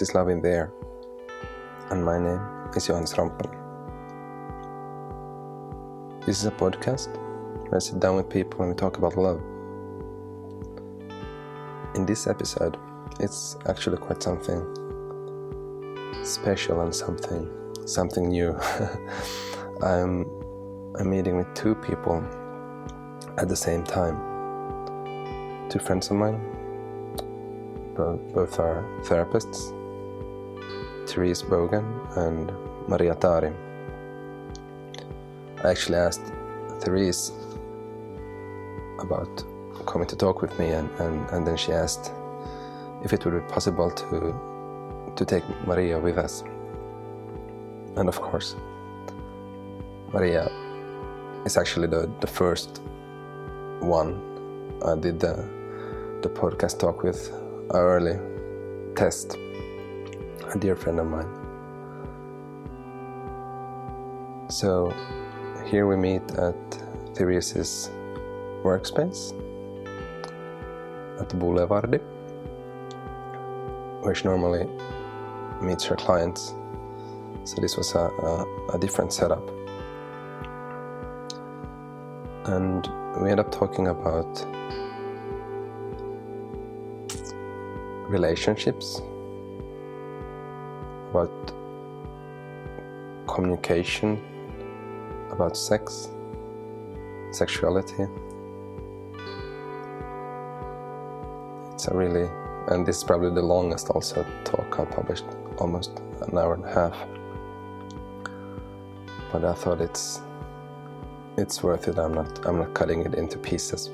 This is Love in the Air, and my name is Johannes Rampel. This is a podcast where I sit down with people and we talk about love. In this episode, it's actually quite something special and something something new. I'm I'm meeting with two people at the same time. Two friends of mine both are therapists, Therese Bogan and Maria Tari. I actually asked Therese about coming to talk with me, and, and, and then she asked if it would be possible to to take Maria with us. And of course, Maria is actually the, the first one I did the, the podcast talk with early test, a dear friend of mine. So here we meet at Therese's workspace at the Boulevard, where she normally meets her clients. So this was a, a, a different setup. And we end up talking about relationships, about communication, about sex, sexuality. It's a really, and this is probably the longest also talk I published, almost an hour and a half. But I thought it's it's worth it. I'm not I'm not cutting it into pieces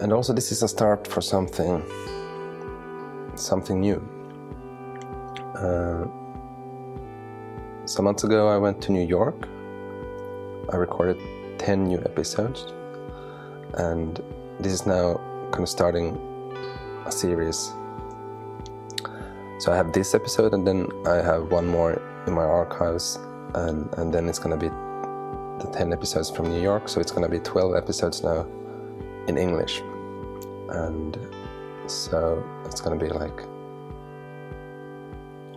and also this is a start for something something new. Uh, some months ago i went to new york. I recorded 10 new episodes and this is now kind of starting a series. So i have this episode and then i have one more in my archives and, and then it's going to be the 10 episodes from new york so it's going to be 12 episodes now in English. And so it's going to be like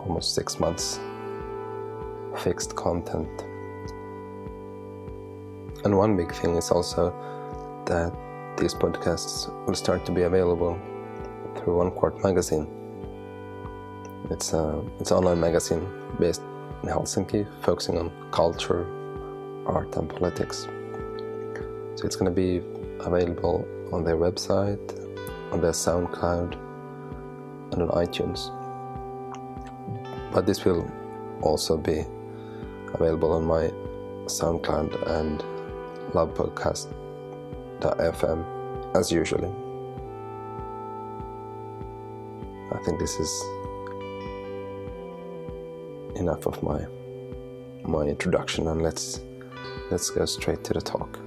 almost six months fixed content. And one big thing is also that these podcasts will start to be available through One Quart Magazine. It's a it's an online magazine based in Helsinki, focusing on culture, art, and politics. So it's going to be available on their website, on their SoundCloud, and on iTunes. But this will also be available on my SoundCloud and lovepodcast.fm as usually. I think this is enough of my my introduction and let's let's go straight to the talk.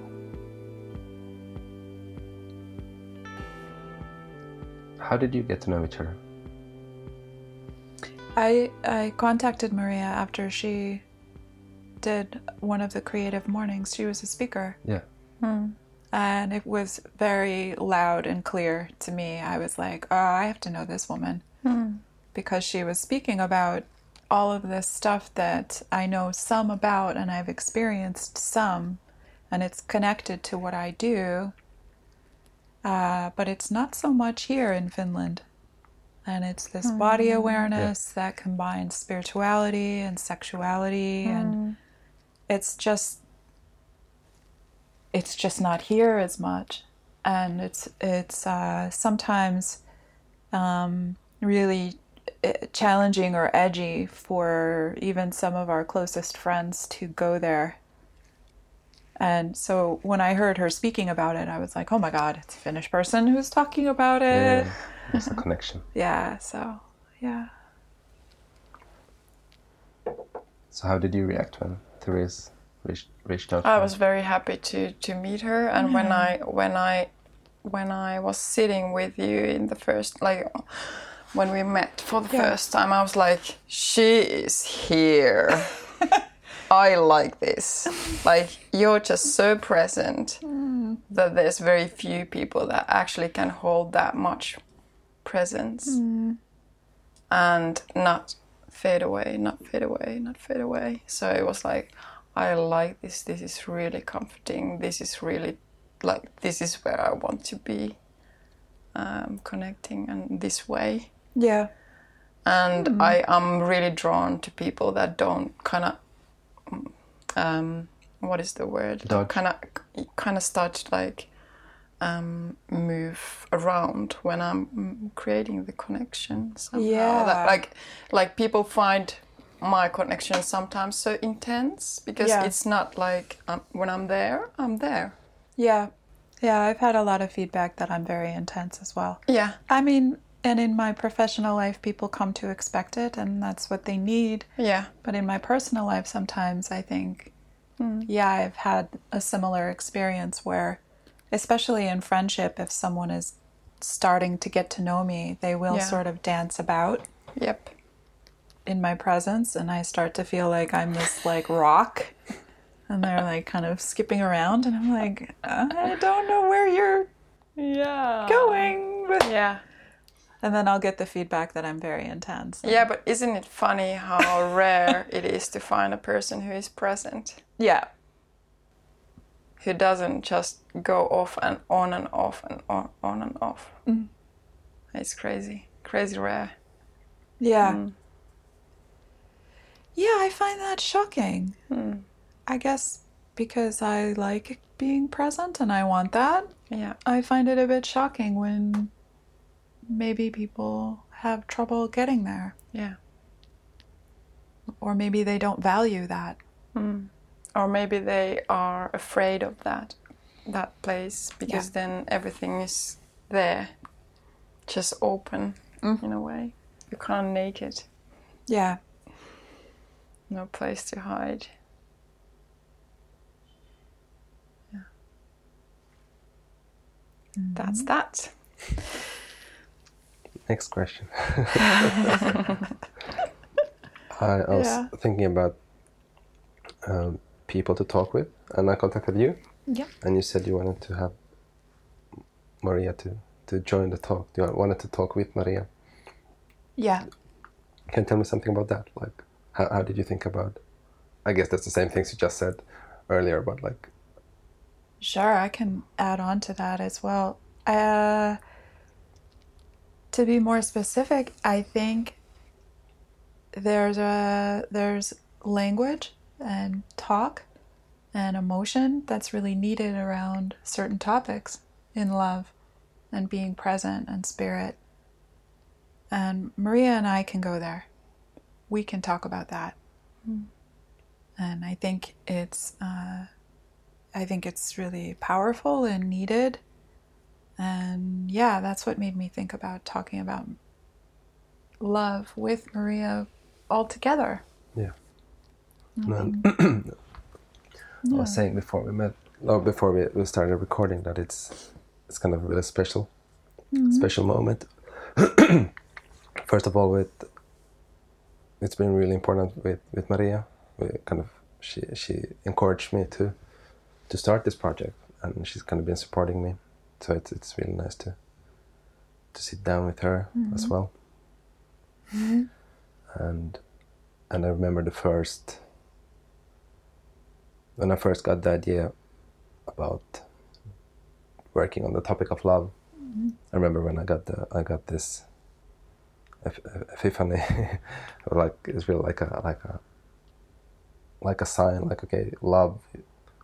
How did you get to know each other? I I contacted Maria after she did one of the creative mornings. She was a speaker. Yeah. Hmm. And it was very loud and clear to me. I was like, oh, I have to know this woman. Hmm. Because she was speaking about all of this stuff that I know some about and I've experienced some, and it's connected to what I do. Uh, but it's not so much here in Finland. And it's this body awareness that combines spirituality and sexuality and it's just it's just not here as much. And it's it's uh, sometimes um, really uh, challenging or edgy for even some of our closest friends to go there and so when i heard her speaking about it i was like oh my god it's a finnish person who's talking about it Yeah, there's a connection. yeah so yeah So how did you react when Therese reached, reached out? I was very happy to to meet her, and when mm-hmm. I when I when I was sitting with you in the first like when we met for the Yeah. first time, I was like, she is here. I like this. Like you're just so present mm. that there's very few people that actually can hold that much presence mm. and not fade away, not fade away, not fade away. So it was like, I like this. This is really comforting. This is really like this is where I want to be um, connecting and this way. Yeah. And mm. I am really drawn to people that don't kind of um, what is the word? Dodge. Kind of kind of start to like um, move around when I'm creating the connection somehow. Yeah. That, like like people find my connection sometimes so intense because Yeah. it's not like um, when I'm there, I'm there. Yeah. Yeah, I've had a lot of feedback that I'm very intense as well. Yeah. I mean, and in my professional life, people come to expect it, and that's what they need. Yeah. But in my personal life, sometimes I think, hmm. yeah, I've had a similar experience where, especially in friendship, if someone is starting to get to know me, they will Yeah. sort of dance about Yep. in my presence, and I start to feel like I'm this like rock. And they're like kind of skipping around, and I'm like, I don't know where you're Yeah. going. But... Yeah. And then I'll get the feedback that I'm very intense. Yeah, but isn't it funny how rare it is to find a person who is present? Yeah. who doesn't just go off and on and off and on, on and off. Mm-hmm. It's crazy, crazy rare. Yeah. Mm. Yeah, I find that shocking. Hmm. I guess because I like being present and I want that, Yeah, I find it a bit shocking when maybe people have trouble getting there. yeah. Or maybe they don't value that. Hmm. Or maybe they are afraid of that, that place because then everything is there, just open mm-hmm. in a way. You can't make it. Yeah. no place to hide. Yeah. Mm-hmm. That's that. Next question. I, I was Yeah. thinking about um, people to talk with, and I contacted you, Yeah. and you said you wanted to have Maria to, to join the talk. You wanted to talk with Maria. Yeah. Can you tell me something about that? Like, how, how did you think about? I guess that's the same things you just said earlier, but like, Sure, I can add on to that as well. Uh, to be more specific, I think there's a there's language and talk and emotion that's really needed around certain topics in love and being present and spirit. And Maria and I can go there. We can talk about that. And I think it's uh, I think it's really powerful and needed. And yeah, that's what made me think about talking about love with Maria altogether. yeah. Mm-hmm. No, I was saying before we met, no, before we, we started recording, that it's it's kind of a really special, Mm-hmm. special moment. First of all, with it's been really important with with Maria. We kind of she she encouraged me to to start this project, and she's kind of been supporting me. So it's it's really nice to to sit down with her as mm-hmm. well. Mm-hmm. And and I remember the first when I first got the idea about working on the topic of love. Mm-hmm. I remember when I got the I got this epiphany, like it's really like a like a like a sign, like okay, love,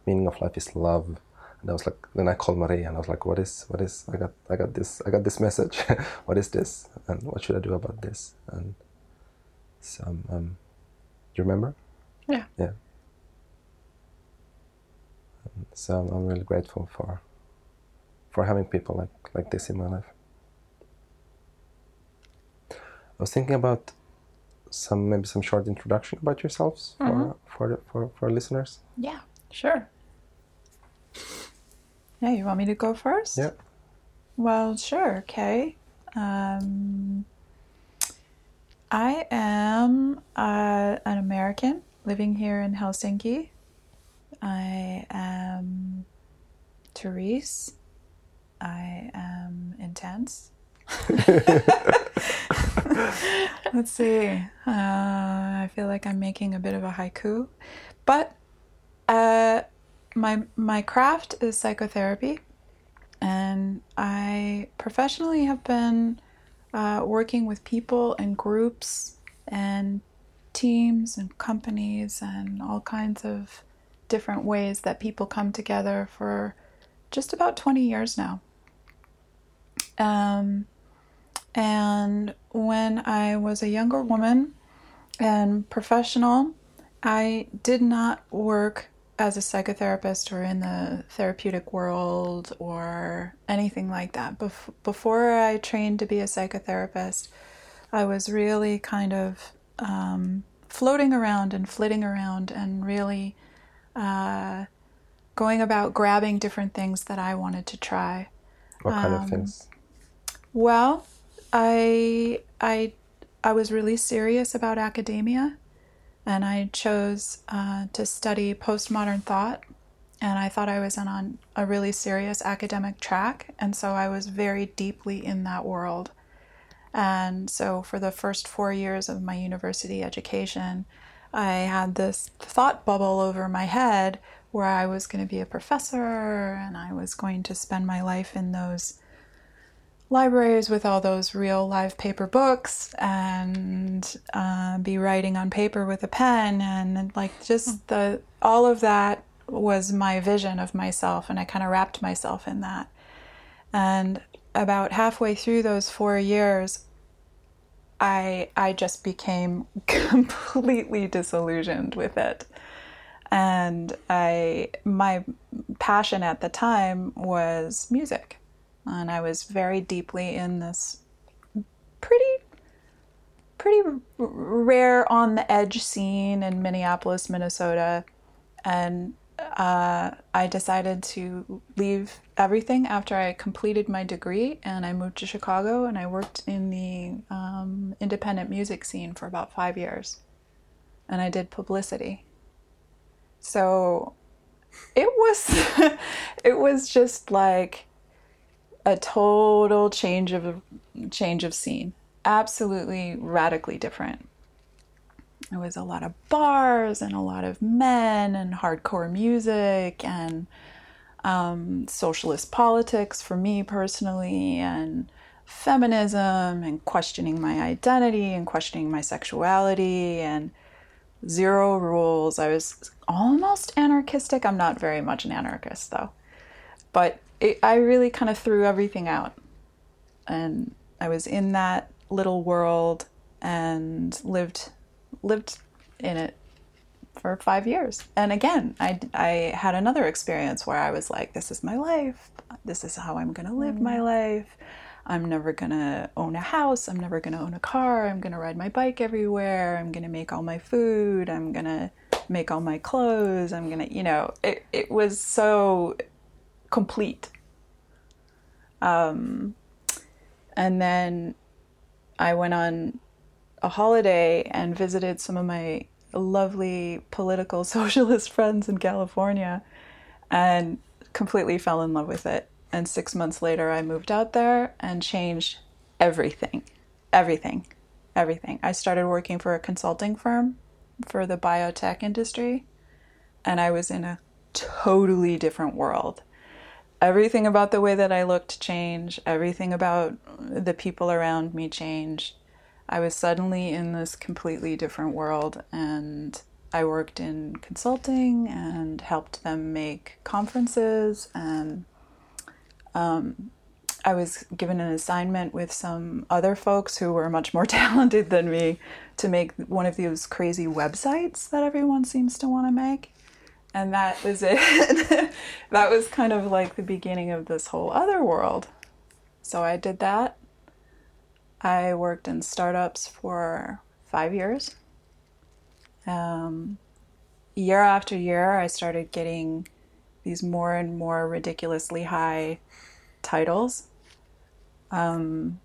meaning of life is love. And I was like, then I called Maria and I was like, what is what is I got I got this I got this message. what is this? And what should I do about this? And so um, do you remember? Yeah. Yeah. So I'm, I'm really grateful for for having people like like this in my life. I was thinking about some maybe some short introduction about yourselves for for for for listeners. Yeah. Sure. Yeah, you want me to go first? Yeah. Well, sure. Okay. Um, I am uh, an American living here in Helsinki. I am Therese. I am intense. Let's see. Uh, I feel like I'm making a bit of a haiku, but uh, my my craft is psychotherapy, and I professionally have been uh, working with people and groups and teams and companies and all kinds of different ways that people come together for just about 20 years now. Um, and when I was a younger woman and professional, I did not work as a psychotherapist or in the therapeutic world or anything like that. Bef- before I trained to be a psychotherapist, I was really kind of um, floating around and flitting around and really uh, going about grabbing different things that I wanted to try. What kind Um, of things? Well, I I I was really serious about academia, and I chose uh, to study postmodern thought, and I thought I was on, on a really serious academic track, and so I was very deeply in that world. And so, for the first four years of my university education, I had this thought bubble over my head where I was going to be a professor and I was going to spend my life in those libraries with all those real live paper books and uh, be writing on paper with a pen and like just the all of that was my vision of myself and I kind of wrapped myself in that. And about halfway through those four years I I just became completely disillusioned with it. And I my passion at the time was music and I was very deeply in this pretty pretty rare on the edge scene in Minneapolis, Minnesota, and uh, I decided to leave everything after I completed my degree, and I moved to Chicago, and I worked in the um, independent music scene for about five years, and I did publicity. So it was it was just like a total change of change of scene. Absolutely radically different. There was a lot of bars and a lot of men and hardcore music and um, socialist politics for me personally and feminism and questioning my identity and questioning my sexuality and zero rules. I was almost anarchistic. I'm not very much an anarchist though. But it, I really kind of threw everything out. And I was in that little world and lived lived in it for five years. And again, I, I had another experience where I was like, this is my life. This is how I'm going to live my mm. life. I'm never going to own a house. I'm never going to own a car. I'm going to ride my bike everywhere. I'm going to make all my food. I'm going to make all my clothes. I'm going to, you know, it, it was so complete. Um, and then I went on a holiday and visited some of my lovely political socialist friends in California and completely fell in love with it. And six months later, I moved out there and changed everything. Everything. Everything. I started working for a consulting firm for the biotech industry, and I was in a totally different world everything about the way that I looked changed, everything about the people around me changed. I was suddenly in this completely different world, and I worked in consulting and helped them make conferences. And um, I was given an assignment with some other folks who were much more talented than me to make one of those crazy websites that everyone seems to want to make and that was it. that was kind of like the beginning of this whole other world. So I did that. I worked in startups for five years. Um, year after year, I started getting these more and more ridiculously high titles. Um,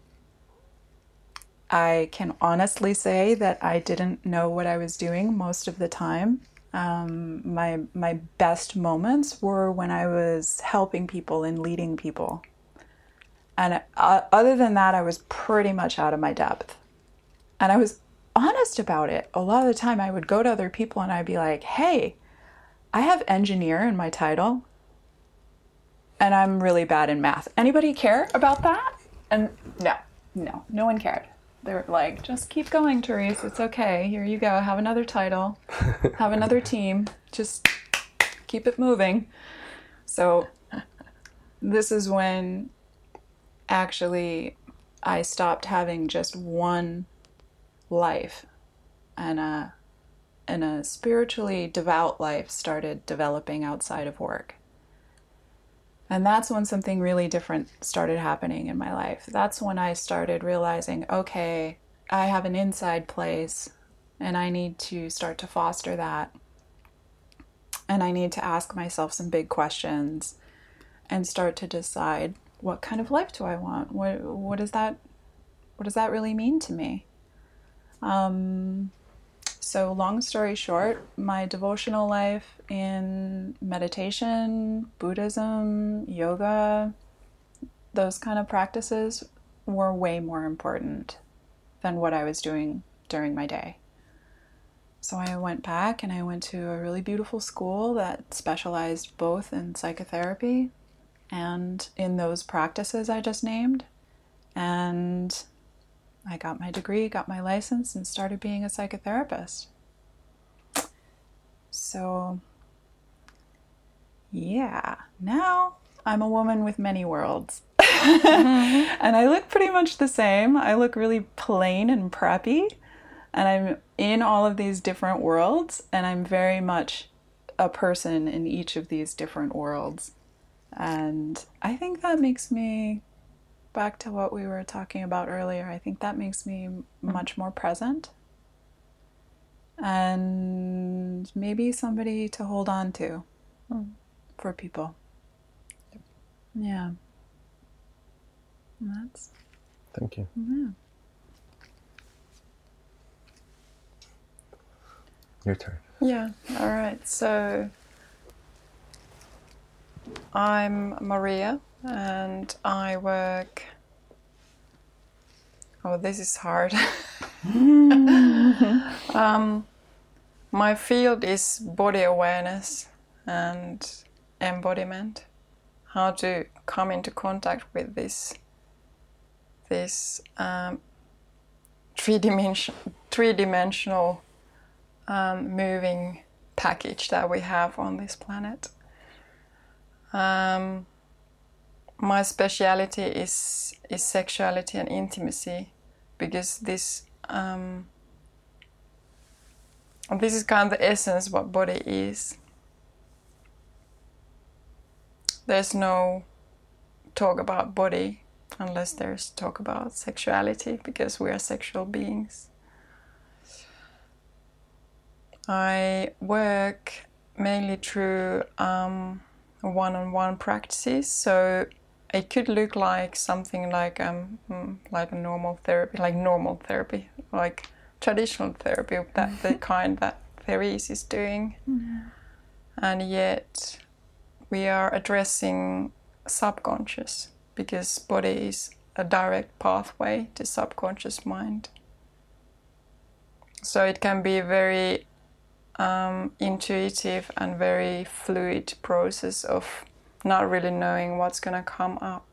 I can honestly say that I didn't know what I was doing most of the time um, my my best moments were when I was helping people and leading people, And uh, other than that, I was pretty much out of my depth. And I was honest about it. A lot of the time, I would go to other people and I'd be like, hey, I have engineer in my title and I'm really bad in math. Anybody care about that? And no, no, no one cared. They were like, just keep going, Therese. It's okay. Here you go. Have another title, have another team. Just keep it moving. So, this is when actually I stopped having just one life and a and a spiritually devout life started developing outside of work. And that's when something really different started happening in my life. That's when I started realizing, okay, I have an inside place and I need to start to foster that. And I need to ask myself some big questions and start to decide what kind of life do I want? What what does that what does that really mean to me? Um, so, long story short, my devotional life in meditation, Buddhism, yoga, those kind of practices were way more important than what I was doing during my day. So I went back and I went to a really beautiful school that specialized both in psychotherapy and in those practices I just named. And I got my degree, got my license, and started being a psychotherapist. So, yeah, now I'm a woman with many worlds. mm-hmm. and I look pretty much the same. I look really plain and preppy, and I'm in all of these different worlds, and I'm very much a person in each of these different worlds. And I think that makes me back to what we were talking about earlier, I think that makes me much more present and maybe somebody to hold on to mm. for people. Yeah. And that's. Thank you. Yeah. Your turn. Yeah. All right. So I'm Maria and I work. Oh, this is hard. um, my field is body awareness and embodiment. How to come into contact with this this um, three dimension three dimensional um, moving package that we have on this planet. Um, my speciality is is sexuality and intimacy because this um, this is kind of the essence what body is. There's no talk about body unless there's talk about sexuality because we are sexual beings. I work mainly through um, one-on-one practices. So it could look like something like um hmm, like a normal therapy, like normal therapy, like traditional therapy, that the kind that Therese is doing, mm-hmm. and yet we are addressing subconscious because body is a direct pathway to subconscious mind. So it can be very um, intuitive and very fluid process of not really knowing what's going to come up.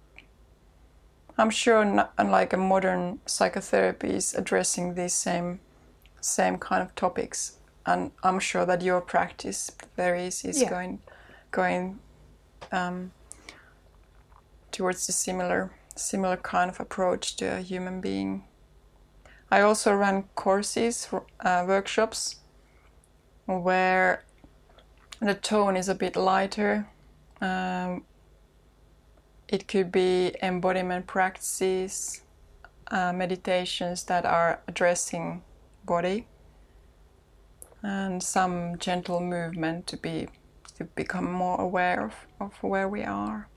I'm sure, not, unlike a modern psychotherapy, is addressing these same same kind of topics, and I'm sure that your practice there is is yeah. going going um, towards the similar similar kind of approach to a human being. I also run courses, uh, workshops, where the tone is a bit lighter um, it could be embodiment practices, uh, meditations that are addressing body, and some gentle movement to be to become more aware of, of where we are.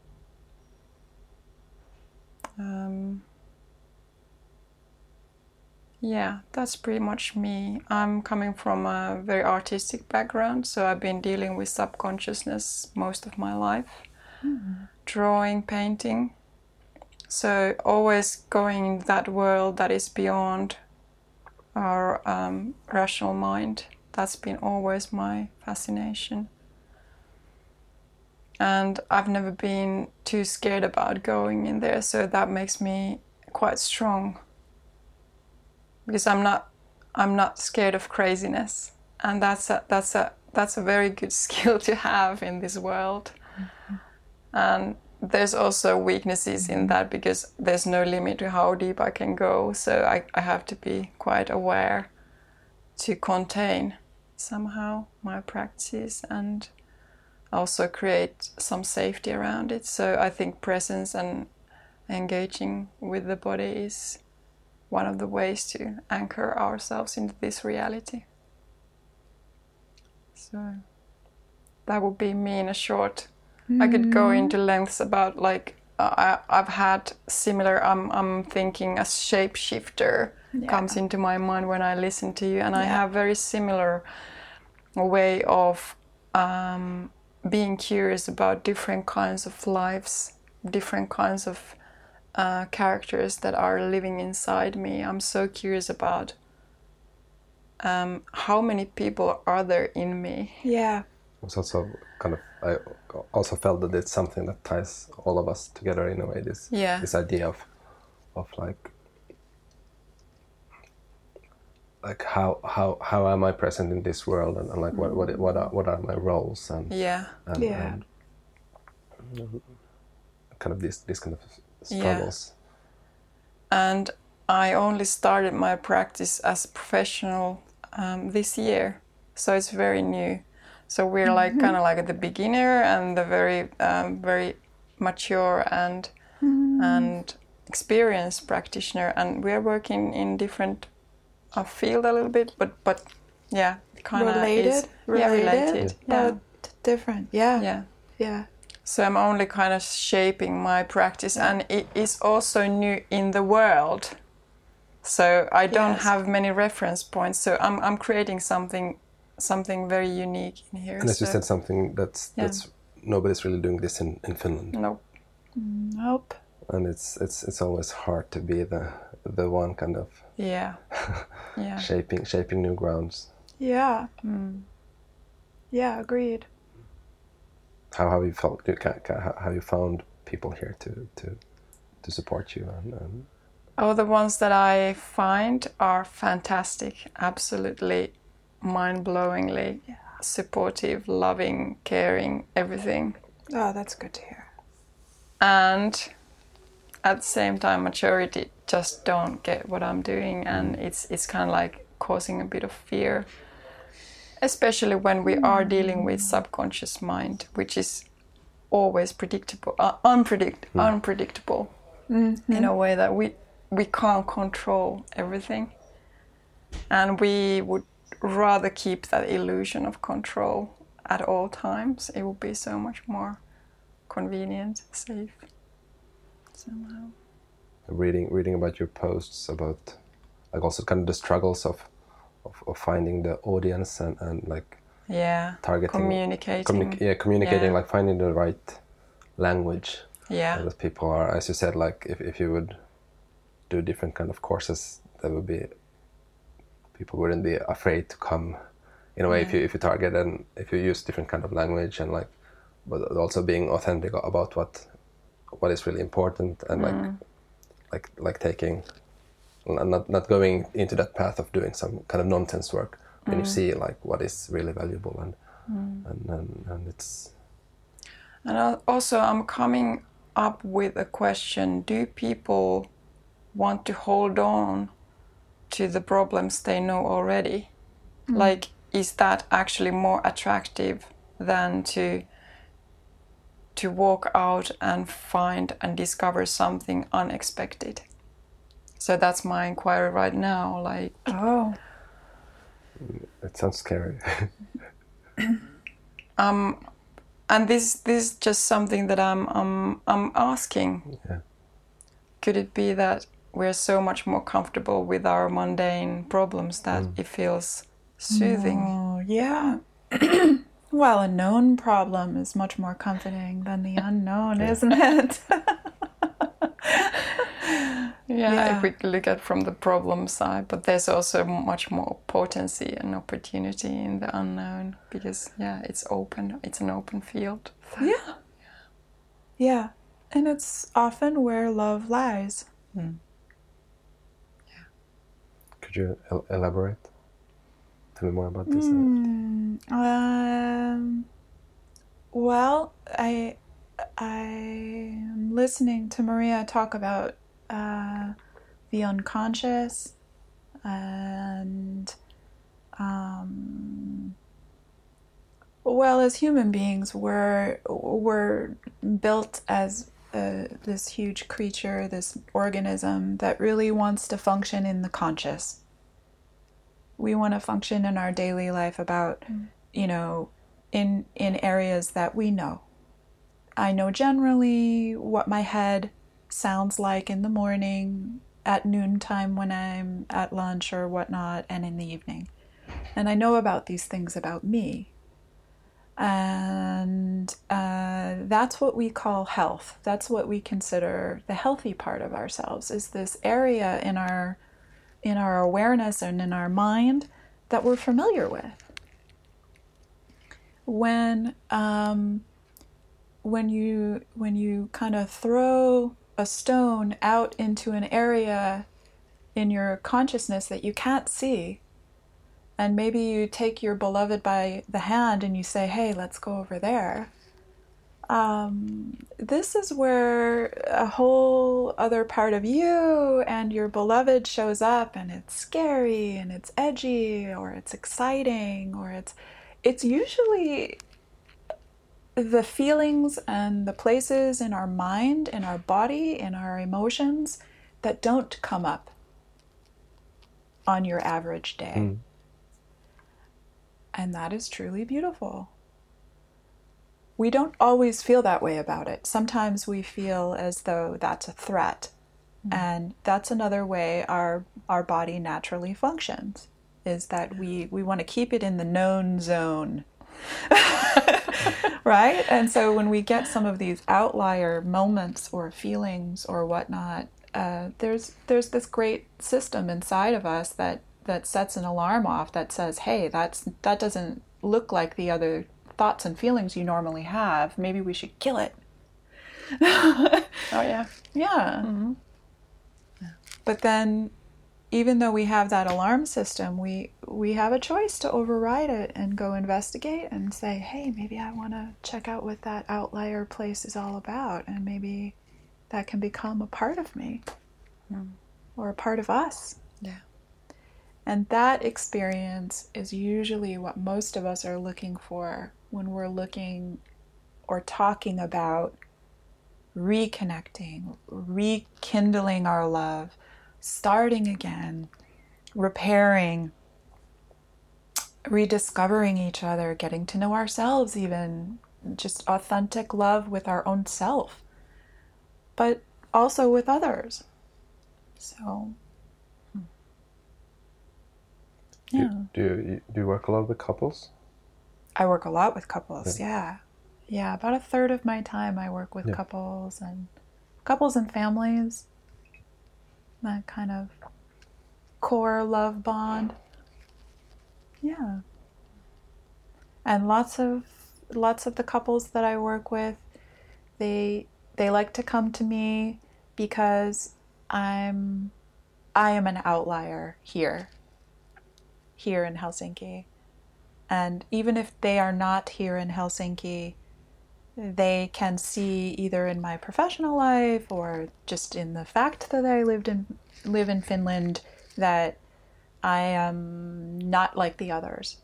Um, yeah, that's pretty much me. I'm coming from a very artistic background, so I've been dealing with subconsciousness most of my life. Mm-hmm. Drawing, painting, So always going in that world that is beyond our um, rational mind. That's been always my fascination. And I've never been too scared about going in there, so that makes me quite strong. Because I'm not I'm not scared of craziness. And that's a that's a that's a very good skill to have in this world. Mm-hmm. And there's also weaknesses in that because there's no limit to how deep I can go. So I, I have to be quite aware to contain somehow my practice and also create some safety around it. So I think presence and engaging with the body is one of the ways to anchor ourselves into this reality. So that would be me in a short. I could go into lengths about like uh, I, I've had similar. I'm I'm thinking a shapeshifter Yeah. comes into my mind when I listen to you, and I have very similar way of um, being curious about different kinds of lives, different kinds of uh, characters that are living inside me. I'm so curious about um, how many people are there in me. Yeah. It's also kind of I also felt that it's something that ties all of us together in a way. This Yeah. this idea of of like like how how how am I present in this world and, and like what what what are what are my roles and Yeah. and, Yeah. and kind of this this kind of Yeah. and I only started my practice as a professional um, this year, so it's very new. So we're like kind of like the beginner and the very um, very mature and and experienced practitioner, and we're working in different uh, field a little bit, but but yeah, kind of Related? yeah, Related? related, yeah, But different. Yeah. yeah. Yeah. So I'm only kind of shaping my practice, and it is also new in the world. So I don't Yes. have many reference points. So I'm I'm creating something something very unique in here. And as you said, something that's Yeah. that's nobody's really doing this in, in Finland, no, Nope. and it's it's it's always hard to be the the one kind of yeah, yeah, shaping shaping new grounds. Yeah. Mm. Yeah. Agreed. How have you felt? You ca- ca- how have you found people here to to to support you? And, and Oh, the ones that I find are fantastic. Absolutely, mind-blowingly supportive, loving, caring, everything. Oh, that's good to hear. and at the same time maturity just don't get what i'm doing and mm. it's it's kind of like causing a bit of fear especially when we are dealing with hmm. subconscious mind which is always predictable uh, unpredict- hmm. unpredictable in a mm-hmm. way that we we can't control everything. And we would rather keep that illusion of control at all times. It would be so much more convenient, safe somehow. reading reading about your posts about like also kind of the struggles of of, of finding the audience and, and like Yeah, targeting communicating. communi- yeah communicating Yeah. like finding the right language yeah, that people are as you said like if, if you would do different kind of courses that would be people wouldn't be afraid to come in a way if you if you target and if you use different kind of language and like but also being authentic about what what is really important and like Mm. like like taking not not going into that path of doing some kind of nonsense work when Mm. you see like what is really valuable and and, and and it's And also, I'm coming up with a question Do people want to hold on to the problems they know already? Like, is that actually more attractive than to? To walk out and find and discover something unexpected. So that's my inquiry right now. Like, Oh. it sounds scary um, and this this is just something that I'm I'm I'm asking. Yeah. Could it be that we're so much more comfortable with our mundane problems that it feels soothing? Oh, yeah. well, a known problem is much more comforting than the unknown, isn't it? Yeah, Yeah. if we look at from the problem side, but there's also much more potency and opportunity in the unknown because yeah, it's open. It's an open field. Yeah. Yeah. And it's often where love lies. Yeah. Could you el- elaborate? Tell me more about this. Hmm, um, well, I I am listening to Maria talk about uh, the unconscious and um, well, as human beings, we're we're built as uh, this huge creature, this organism that really wants to function in the conscious. We want to function in our daily life about you know in in areas that we know. I know generally what my head sounds like in the morning at noontime when i'm at lunch or whatnot and in the evening. And i know about these things about me. And uh, that's what we call health. That's what we consider the healthy part of ourselves is this area in our in our awareness and in our mind that we're familiar with. When um, when you when you kind of throw a stone out into an area in your consciousness that you can't see, and maybe you take your beloved by the hand and you say, "Hey, let's go over there." um, this is where a whole other part of you and your beloved shows up and it's scary and it's edgy or it's exciting or it's it's usually the feelings and the places in our mind in our body in our emotions that don't come up on your average day Mm. and that is truly beautiful we don't always feel that way about it. Sometimes we feel as though that's a threat. And that's another way our our body naturally functions is that we we want to keep it in the known zone. right? And so when we get some of these outlier moments or feelings or whatnot, uh, there's there's this great system inside of us that that sets an alarm off that says, "Hey, that's that doesn't look like the other thoughts and feelings you normally have. Maybe we should kill it." Oh yeah. Yeah. But then even though we have that alarm system, we we have a choice to override it and go investigate and say, "Hey, maybe I want to check out what that outlier place is all about and maybe that can become a part of me hmm. or a part of us." Yeah. And that experience is usually what most of us are looking for when we're looking or talking about reconnecting, rekindling our love, starting again, repairing, rediscovering each other, getting to know ourselves, even just authentic love with our own self, but also with others. So, hmm. Do, yeah. do you do you work a lot with couples? I work a lot with couples. Yeah. Yeah, about a third of my time I work with Yeah. couples and couples and families. That kind of core love bond. Yeah. And lots of lots of the couples that I work with, they they like to come to me because I'm I am an outlier here. Here in Helsinki. And even if they are not here in Helsinki, they can see either in my professional life or just in the fact that I lived in live in Finland that I am not like the others.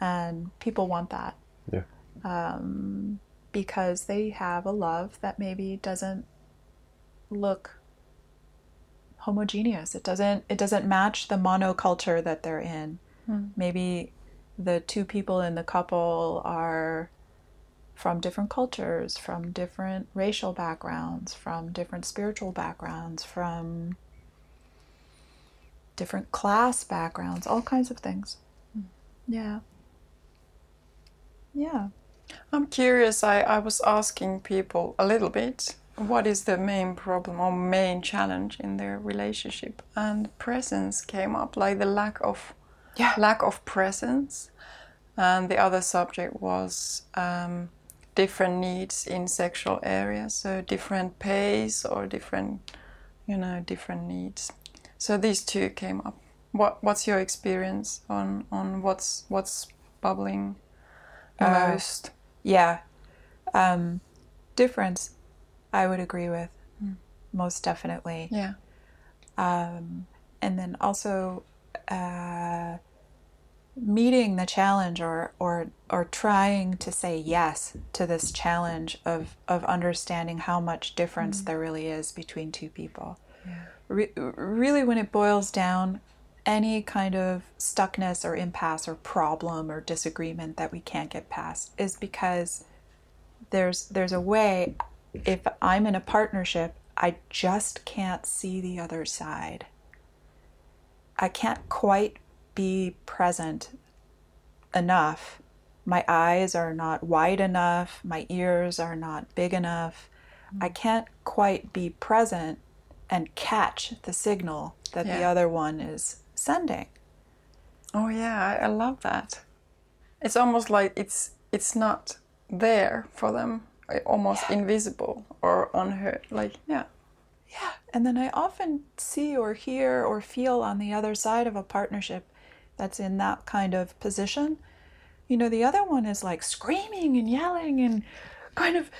And people want that Yeah. um, because they have a love that maybe doesn't look homogeneous. It doesn't it doesn't match the monoculture that they're in. Maybe the two people in the couple are from different cultures, from different racial backgrounds, from different spiritual backgrounds, from different class backgrounds, all kinds of things. Yeah. Yeah. I'm curious. I, I was asking people a little bit what is the main problem or main challenge in their relationship and presence came up like the lack of Yeah. lack of presence and the other subject was um, different needs in sexual areas so different pace or different you know different needs so these two came up what what's your experience on on what's what's bubbling Uh, most Yeah. Um, difference, I would agree with, most definitely. yeah Um, and then also uh, meeting the challenge or, or, or trying to say yes to this challenge of, of understanding how much difference mm. there really is between two people. Re- really, when it boils down, any kind of stuckness or impasse or problem or disagreement that we can't get past is because there's there's a way if I'm in a partnership, I just can't see the other side. I can't quite be present enough. My eyes are not wide enough, my ears are not big enough. I can't quite be present and catch the signal that the other one is sending. Oh yeah, I, I love that. It's almost like it's it's not there for them, uh, almost invisible or unheard. Like yeah, Yeah. And then I often see or hear or feel on the other side of a partnership that's in that kind of position. You know, the other one is like screaming and yelling and kind of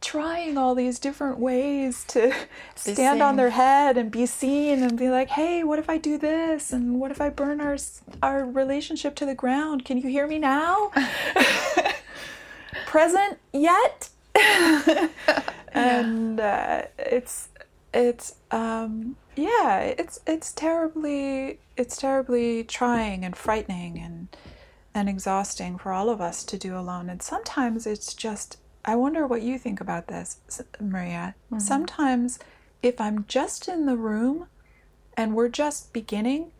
trying all these different ways to stand on their head and be seen and be like, "Hey, what if I do this? And what if I burn our our relationship to the ground? Can you hear me now?" Present yet? and uh, it's it's um yeah it's it's terribly it's terribly trying and frightening and and exhausting for all of us to do alone. And sometimes it's just i wonder what you think about this maria. Sometimes if i'm just in the room and we're just beginning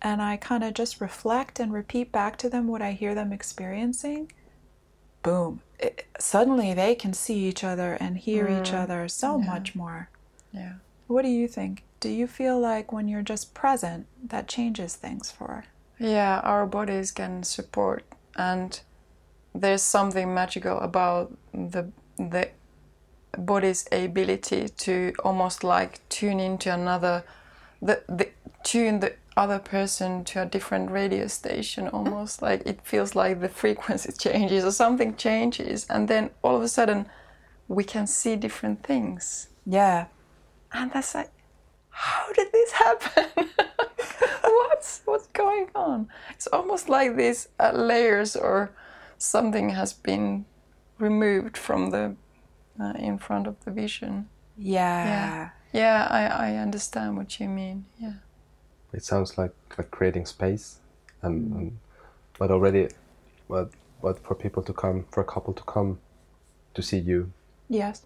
and i kind of just reflect and repeat back to them what i hear them experiencing boom it, suddenly they can see each other and hear each other so much more yeah. what do you think? Do you feel like when you're just present, that changes things for? Yeah, our bodies can support, and there's something magical about the the body's ability to almost like tune into another, the, the tune the other person to a different radio station. Almost like it feels like the frequency changes or something changes, and then all of a sudden, we can see different things. Yeah. And that's like, how did this happen? what's what's going on? It's almost like these uh, layers or something has been removed from the uh, in front of the vision. Yeah. Yeah. Yeah, I, I understand what you mean. Yeah. It sounds like like creating space, and, and but already, but but for people to come, for a couple to come, to see you, Yes.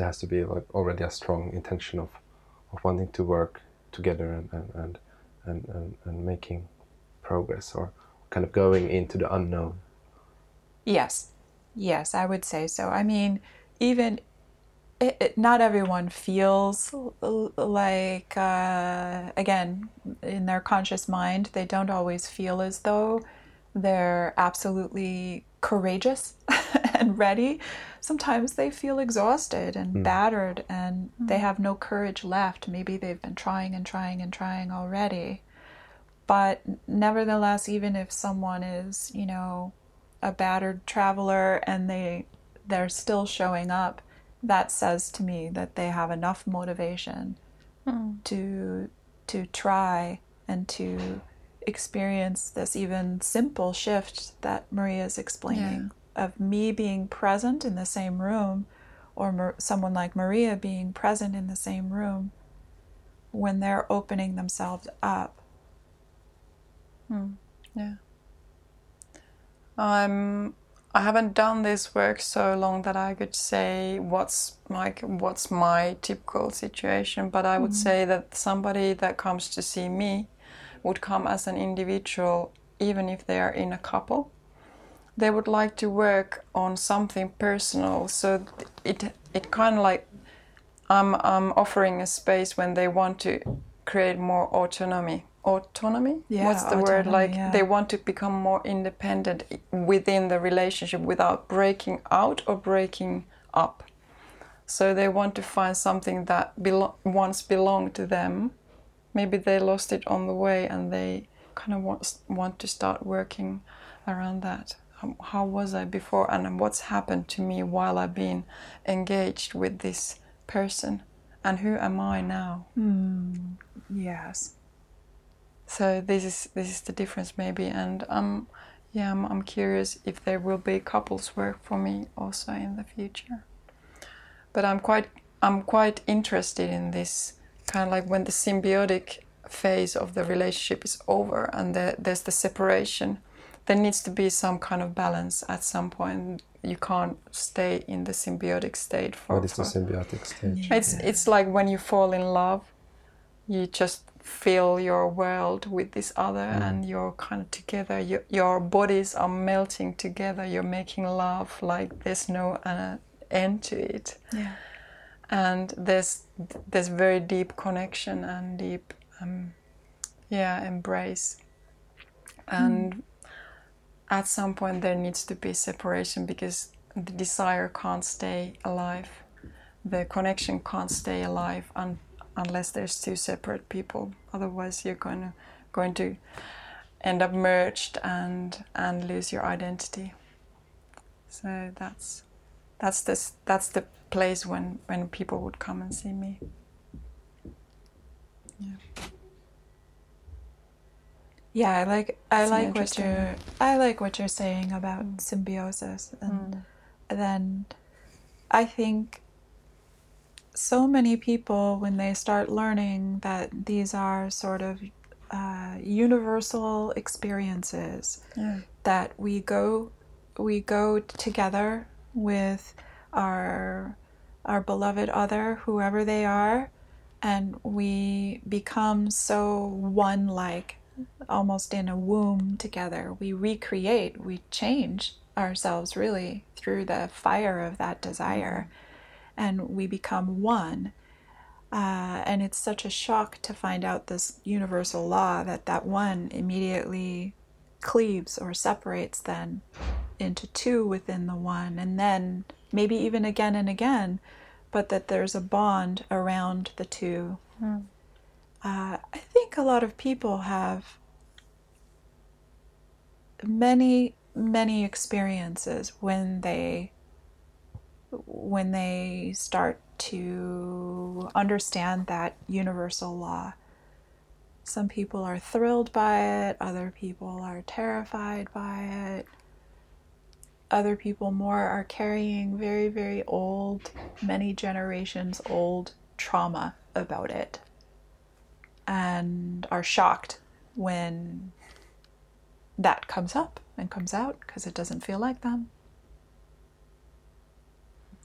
There has to be like already a strong intention of, of wanting to work together and and, and, and, and and making progress or kind of going into the unknown. Yes. Yes, I would say so. I mean, even it, it, not everyone feels like, uh, again, in their conscious mind, they don't always feel as though they're absolutely courageous and ready. Sometimes they feel exhausted and hmm. battered and hmm. they have no courage left. Maybe they've been trying and trying and trying already. But nevertheless, even if someone is, you know, a battered traveler and they they're still showing up, that says to me that they have enough motivation hmm. to to try and to experience this even simple shift that Maria is explaining of me being present in the same room or someone like Maria being present in the same room when they're opening themselves up. Yeah. Um, I haven't done this work so long that I could say what's my what's my typical situation, but I would say that somebody that comes to see me would come as an individual, even if they are in a couple. They would like to work on something personal, so it it kind of like I'm, I'm offering a space when they want to create more autonomy. Autonomy? Yeah, What's the word? Like yeah. they want to become more independent within the relationship without breaking out or breaking up. So they want to find something that belo- once belonged to them. Maybe they lost it on the way and they kind of want, want to start working around that. How, how was I before and what's happened to me while I've been engaged with this person? And who am I now? Yes. So this is this is the difference maybe, and um, yeah, I'm, I'm curious if there will be couples work for me also in the future. But I'm quite I'm quite interested in this kind of like when the symbiotic phase of the relationship is over and the, there's the separation. There needs to be some kind of balance at some point. You can't stay in the symbiotic state for. What is the symbiotic stage? it's it's like when you fall in love, you just fill your world with this other, and you're kind of together. Your your bodies are melting together. You're making love like there's no uh, end to it, Yeah. and there's there's very deep connection and deep, um, yeah, embrace, and at some point there needs to be separation because the desire can't stay alive the connection can't stay alive un- unless there's two separate people. Otherwise, you're going to going to end up merged and and lose your identity. So that's that's this that's the place when when people would come and see me. Yeah, I like I It's like what you're I like what you're saying about symbiosis and then I think so many people when they start learning that these are sort of uh, universal experiences Yeah. that we go we go together with our our beloved other whoever they are and we become so one like almost in a womb together. We recreate we change ourselves really through the fire of that desire and we become one. Uh, and it's such a shock to find out this universal law that that one immediately cleaves or separates then into two within the one, and then maybe even again and again, but that there's a bond around the two. Uh, I think a lot of people have many, many experiences when they when they start to understand that universal law. Some people are thrilled by it, other people are terrified by it. Other people more are carrying very, very old, many generations old trauma about it and are shocked when that comes up and comes out because it doesn't feel like them.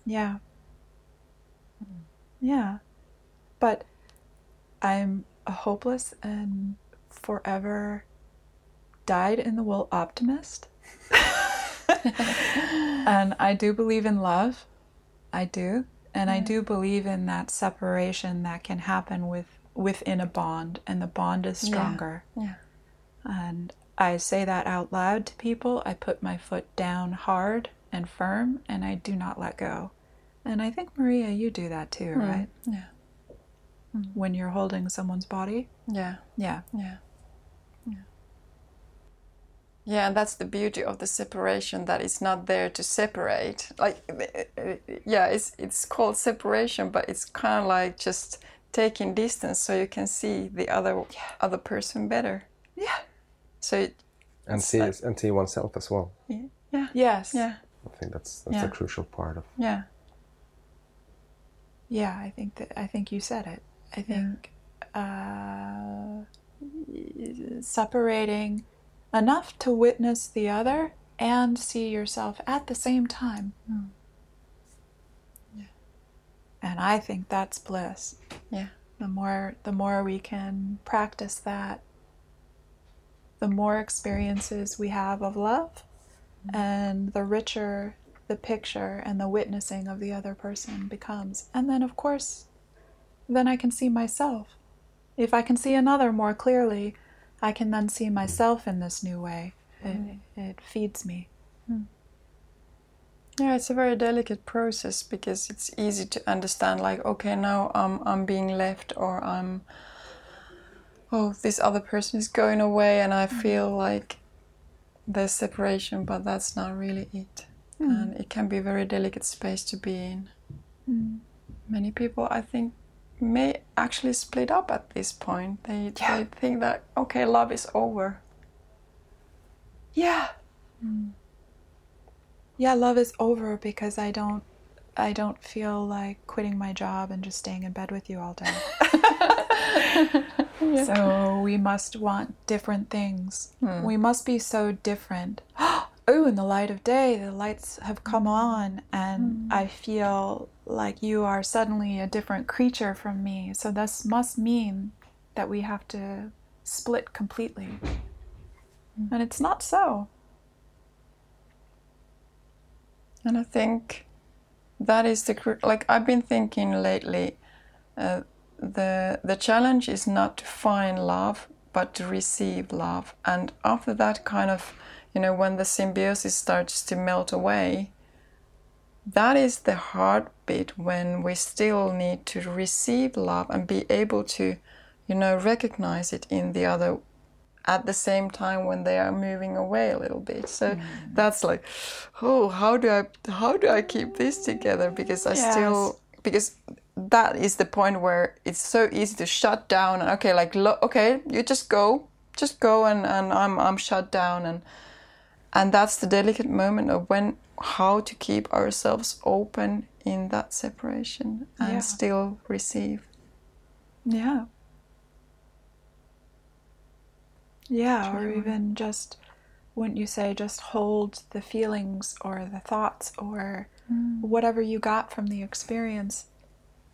Yeah. Yeah. But I'm a hopeless and forever dyed in the wool optimist. and I do believe in love. I do. And I mm-hmm. do believe in that separation that can happen with within a bond and the bond is stronger. Yeah. And I say that out loud to people. I put my foot down hard and firm and I do not let go. And I think Maria, you do that too, mm. right? Yeah. Mm. When you're holding someone's body. Yeah. Yeah. Yeah. Yeah. Yeah, and that's the beauty of the separation that it's not there to separate. Like, uh, yeah, it's it's called separation, but it's kind of like just taking distance so you can see the other other person better. Yeah. So, it, and see and see oneself as well. yeah, Yes. yeah, I think that's that's Yeah. a crucial part of. yeah, Yeah, I think that I think you said it. I think uh, separating enough to witness the other and see yourself at the same time. And I think that's bliss. yeah, The more the more we can practice that, the more experiences we have of love mm-hmm. and the richer the picture and the witnessing of the other person becomes. And then of course then I can see myself. If I can see another more clearly, I can then see myself in this new way. It, it feeds me. Hmm. Yeah, it's a very delicate process because it's easy to understand like okay, now I'm I'm being left or I'm oh, this other person is going away and I mm-hmm. feel like there's separation, but that's not really it. Mm-hmm. And it can be a very delicate space to be in. Mm. Many people, I think, may actually split up at this point. They, Yeah. they think that, okay, love is over. Yeah. Mm. Yeah, love is over because I don't I don't feel like quitting my job and just staying in bed with you all day. So we must want different things. Hmm. We must be so different. Oh, in the light of day, the lights have come on, and hmm. I feel like you are suddenly a different creature from me. So this must mean that we have to split completely. Hmm. And it's not so. And I think that is the like I've been thinking lately. Uh, the the challenge is not to find love, but to receive love. And after that kind of, you know, when the symbiosis starts to melt away, that is the hard bit when we still need to receive love and be able to, you know, recognize it in the other at the same time when they are moving away a little bit. So mm. that's like, oh, how do I how do I keep this together? Because I Yes. still because that is the point where it's so easy to shut down and okay, like lo- okay, you just go, just go, and and I'm I'm shut down and and that's the delicate moment of when how to keep ourselves open in that separation and Yeah. still receive. Yeah. Yeah, or even just, wouldn't you say, just hold the feelings or the thoughts or mm. whatever you got from the experience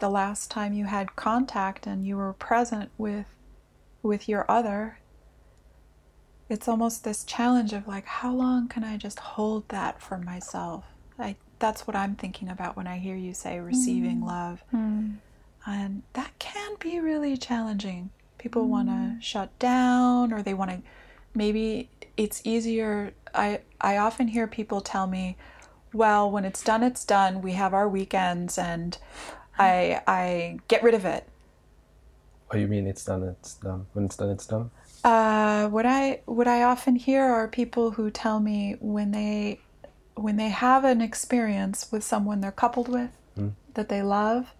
the last time you had contact and you were present with with your other. It's almost this challenge of like how long can i just hold that for myself? I that's what i'm thinking about when i hear you say receiving mm. love. Mm. And that can be really challenging. People want to shut down or they want to maybe it's easier I I often hear people tell me, "Well, when it's done, it's done. We have our weekends and I I get rid of it." What do you mean it's done, it's done? When it's done, it's done? Uh, what I what I often hear are people who tell me when they when they have an experience with someone they're coupled with that they love,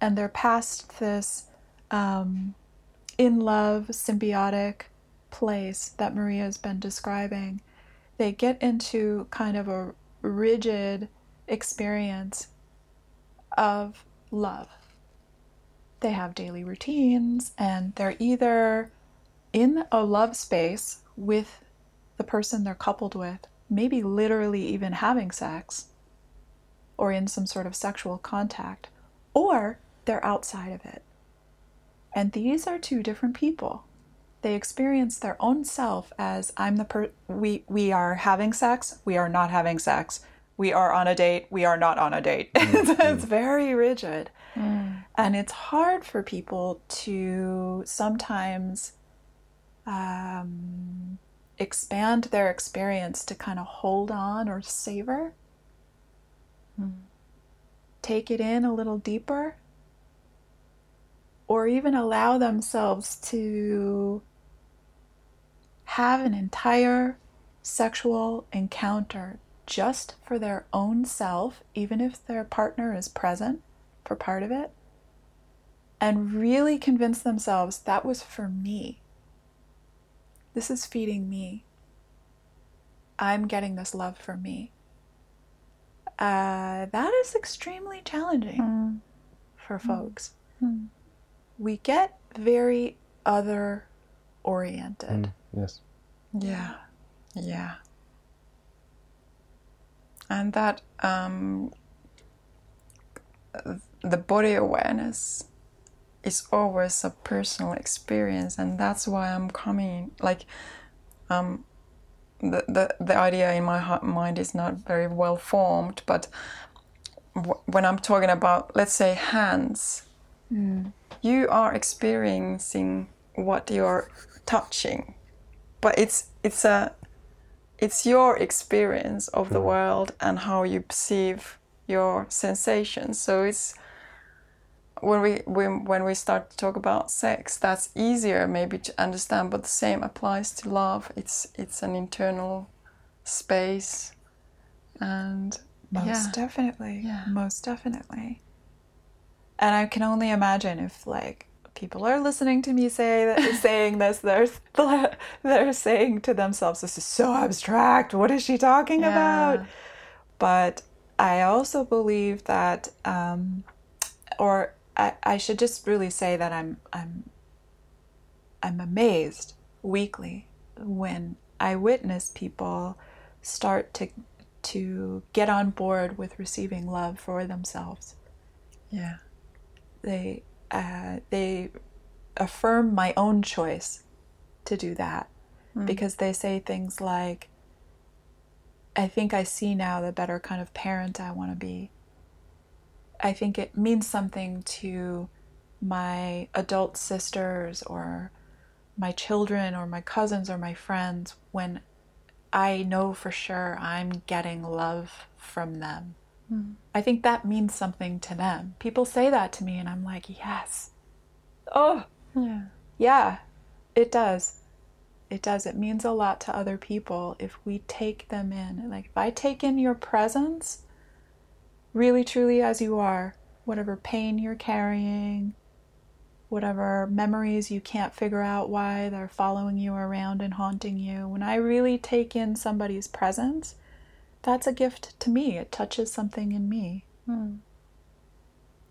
and they're past this um, in love symbiotic place that Maria has been describing, they get into kind of a rigid experience of love. They have daily routines, and they're either in a love space with the person they're coupled with, maybe literally even having sex or in some sort of sexual contact, or they're outside of it. And these are two different people. They experience their own self as I'm the per we we are having sex, we are not having sex. We are on a date, we are not on a date. it's, mm-hmm. it's very rigid. Mm. And it's hard for people to sometimes um, expand their experience to kind of hold on or savor, mm. take it in a little deeper, or even allow themselves to have an entire sexual encounter just for their own self, even if their partner is present for part of it, and really convince themselves that was for me. This is feeding me. I'm getting this love for me. Uh, that is extremely challenging hmm. for folks. Hmm. Hmm. We get very other oriented. Yes. Yeah, yeah. And that um, the body awareness is always a personal experience, and that's why I'm coming. Like, um, the the the idea in my heart, mind is not very well formed, but w- when I'm talking about, let's say, hands, you are experiencing what you're touching, but it's it's a it's your experience of the hmm. world and how you perceive your sensations. So it's when we when, when we start to talk about sex, that's easier maybe to understand, but the same applies to love. It's it's an internal space and Most yeah. definitely. Yeah. Most definitely. And I can only imagine if like people are listening to me say that saying this, they're they're saying to themselves, "This is so abstract. What is she talking Yeah. about?" But I also believe that, um, or I, I should just really say that I'm I'm I'm amazed weekly when I witness people start to to get on board with receiving love for themselves. yeah. They uh, they affirm my own choice to do that because they say things like, "I think I see now the better kind of parent I want to be." I think it means something to my adult sisters or my children or my cousins or my friends when I know for sure I'm getting love from them. I think that means something to them. People say that to me, and I'm like, yes. Oh, Yeah. yeah, it does. It does. It means a lot to other people if we take them in. Like, if I take in your presence, really truly as you are, whatever pain you're carrying, whatever memories you can't figure out why they're following you around and haunting you, when I really take in somebody's presence, that's a gift to me. It touches something in me.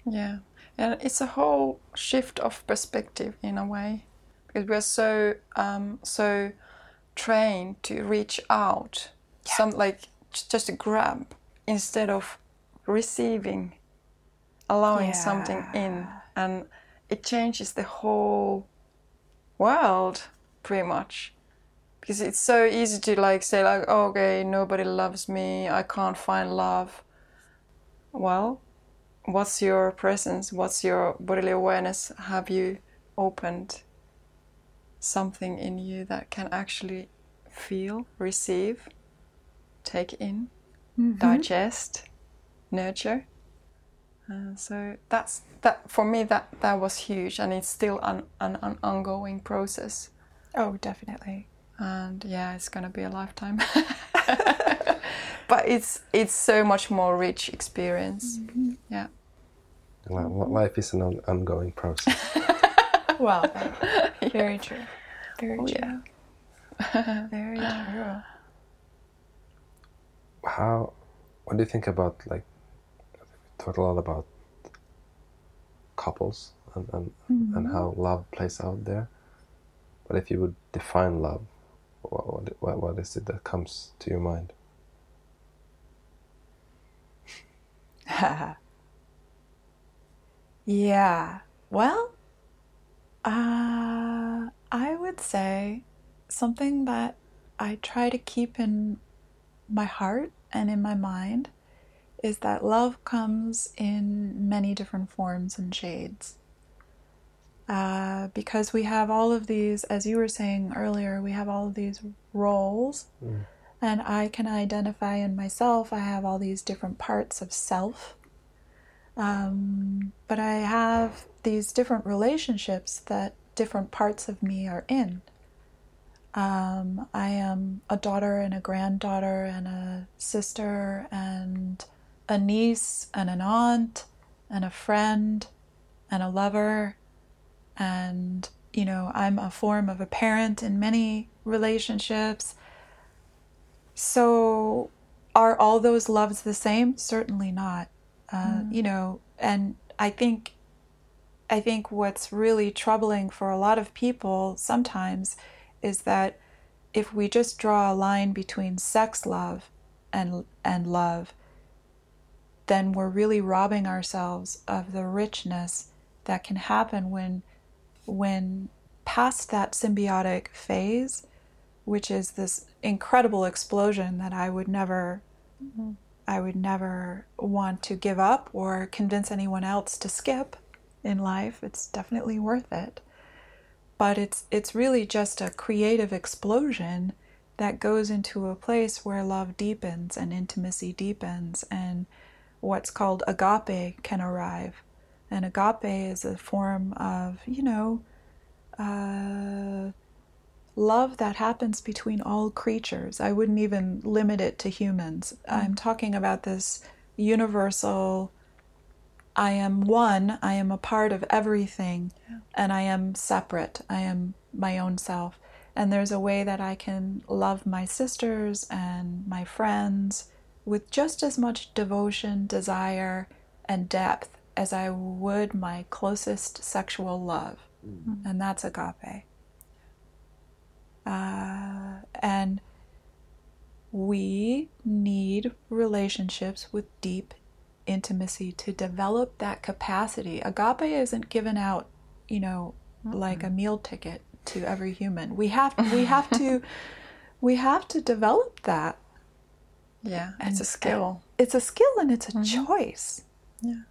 Yeah, and it's a whole shift of perspective in a way, because we're so um, so trained to reach out, some like just to grab instead of receiving, allowing something in, and it changes the whole world pretty much. Because it's so easy to like say like, oh, okay, nobody loves me, I can't find love. Well, what's your presence? What's your bodily awareness? Have you opened something in you that can actually feel receive take in digest nurture? Uh, so that's that for me that that was huge and it's still an, an, an ongoing process. Oh, definitely. And yeah it's gonna be a lifetime but it's it's so much more rich experience mm-hmm. yeah Li- li- Life is an on- ongoing process. Well, very true. Very Oh, true. yeah. Very true. How? What do you think about like? We talked a lot about couples and and, and mm-hmm. how love plays out there. But if you would define love, what what, what, is it that comes to your mind? yeah. Well, uh, I would say something that I try to keep in my heart and in my mind is that love comes in many different forms and shades. Uh, because we have all of these, as you were saying earlier, we have all of these roles, and I can identify in myself, I have all these different parts of self. Um, but I have these different relationships that different parts of me are in. Um, I am a daughter and a granddaughter and a sister and a niece and an aunt and a friend and a lover. And, you know, I'm a form of a parent in many relationships. So, are all those loves the same? Certainly not. Uh, You know, and I think, I think what's really troubling for a lot of people sometimes is that if we just draw a line between sex love and and love, then we're really robbing ourselves of the richness that can happen when when past that symbiotic phase, which is this incredible explosion that I would never mm-hmm. I would never want to give up or convince anyone else to skip. in life. It's definitely worth it. But it's it's really just a creative explosion that goes into a place where love deepens and intimacy deepens and what's called agape can arrive. And agape is a form of, you know, uh, love that happens between all creatures. I wouldn't even limit it to humans. Mm. I'm talking about this universal I am one, I am a part of everything, yeah. and I am separate. I am my own self. And there's a way that I can love my sisters and my friends with just as much devotion, desire, and depth as I would my closest sexual love. Mm-hmm. And that's agape. Uh, and we need relationships with deep intimacy to develop that capacity. Agape isn't given out, you know, mm-hmm. like a meal ticket to every human. We have we have to we have to develop that. Yeah, and it's a skill. It's a skill and it's a mm-hmm. choice. Yeah.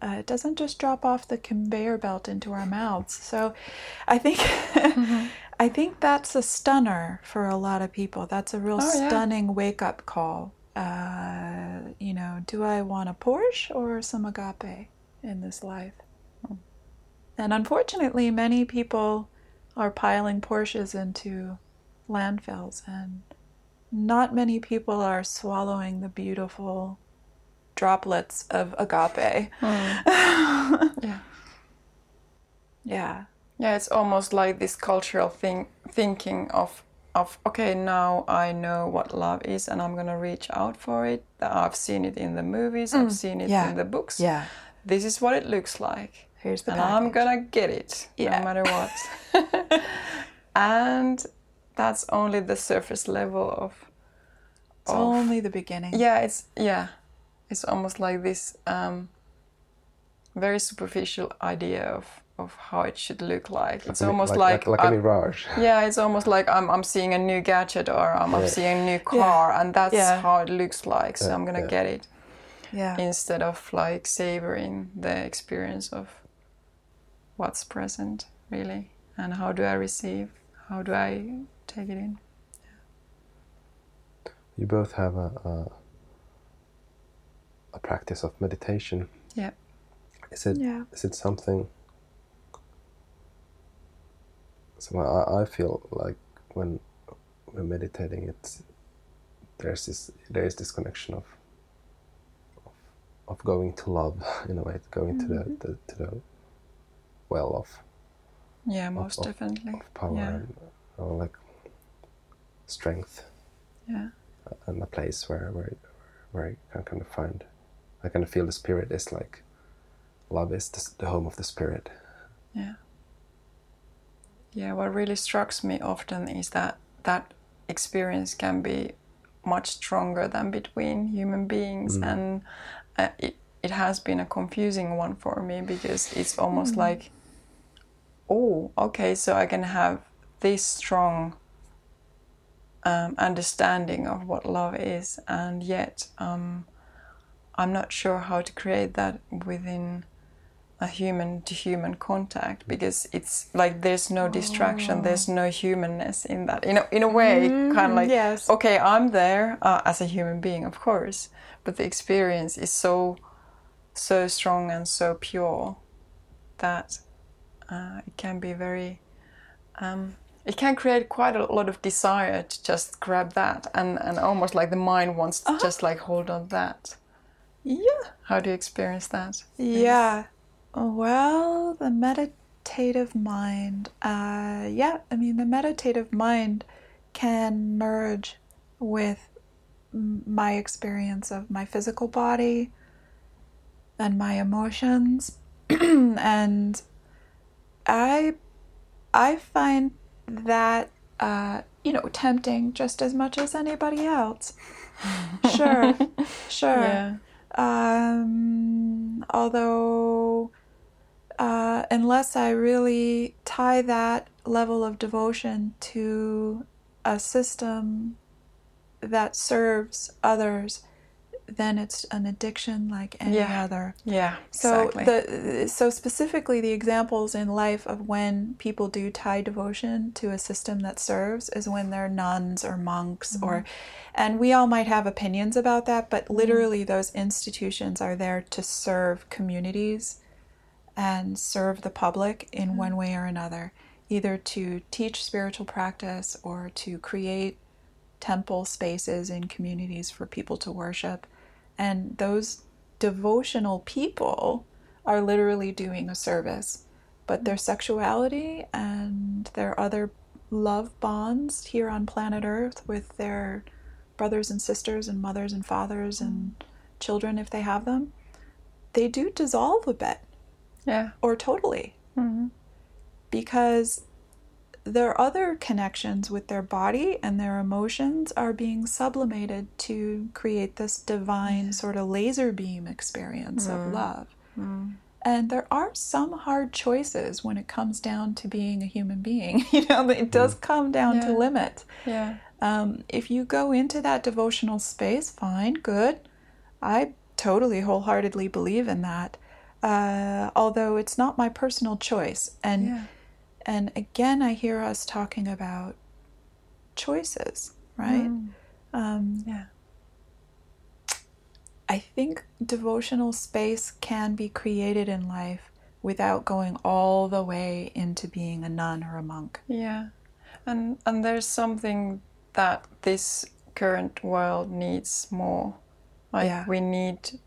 Uh, it doesn't just drop off the conveyor belt into our mouths. So, I think, mm-hmm. I think that's a stunner for a lot of people. That's a real oh, stunning yeah. wake up call. Uh, you know, do I want a Porsche or some agape in this life? Hmm. And unfortunately, many people are piling Porsches into landfills, and not many people are swallowing the beautiful droplets of agape. Mm. yeah. Yeah. Yeah, it's almost like this cultural thing, thinking of of okay, now I know what love is, and I'm gonna reach out for it. I've seen it in the movies. Mm. I've seen it yeah. in the books. Yeah. This is what it looks like. Here's the and package. I'm gonna get it yeah. no matter what. and that's only the surface level of. It's of, only the beginning. Yeah, it's yeah, it's almost like this um, very superficial idea of of how it should look like. It's like almost like like, like, a mirage. Yeah, it's almost like I'm I'm seeing a new gadget or I'm, yeah. I'm seeing a new car, yeah. and that's yeah. how it looks like. So I'm gonna get it. Yeah. Instead of like savoring the experience of what's present really and how do i receive how do i take it in yeah. you both have a, a, a practice of meditation yeah is it yeah. is it something so I, I feel like when we're meditating it's there's this there is this connection of of, of going to love in a way going mm-hmm. to the, mm-hmm. the to the well of yeah most of, definitely of power yeah. and like strength yeah and a place where where where I can kind of find I kind of feel the spirit is like love is the, the home of the spirit yeah yeah what really strikes me often is that that experience can be much stronger than between human beings mm. and uh, it, it has been a confusing one for me because it's almost mm. like oh, okay, so I can have this strong um, understanding of what love is, and yet um, I'm not sure how to create that within a human to human contact because it's like there's no distraction, oh. there's no humanness in that. You know, in a way, mm, kind of like yes. okay, I'm there uh, as a human being, of course, but the experience is so so strong and so pure that uh, it can be very um, it can create quite a lot of desire to just grab that and, and almost like the mind wants to uh-huh. just like hold on that yeah how do you experience that yeah well the meditative mind uh, yeah i mean the meditative mind can merge with my experience of my physical body and my emotions and I I find that uh, you know tempting just as much as anybody else. sure, sure. Yeah. Um, although, uh, unless I really tie that level of devotion to a system that serves others, then it's an addiction like any Yeah. other. Yeah. So exactly. the so specifically the examples in life of when people do tie devotion to a system that serves is when they're nuns or monks or mm-hmm. and we all might have opinions about that, but mm-hmm. literally those institutions are there to serve communities and serve the public in mm-hmm. one way or another, either to teach spiritual practice or to create temple spaces in communities for people to worship. And those devotional people are literally doing a service. But their sexuality and their other love bonds here on planet Earth with their brothers and sisters and mothers and fathers and children, if they have them, they do dissolve a bit yeah. or totally Mhm. because their other connections with their body and their emotions are being sublimated to create this divine sort of laser beam experience of love. And there are some hard choices when it comes down to being a human being. You know, it does come down to Yeah. limits. Yeah. Um, if you go into that devotional space, fine, good. I totally wholeheartedly believe in that. Uh, although it's not my personal choice. And Yeah. And again, I hear us talking about choices, right? Um, Yeah. I think devotional space can be created in life without going all the way into being a nun or a monk. Yeah, and and there's something that this current world needs more. Like Yeah. we need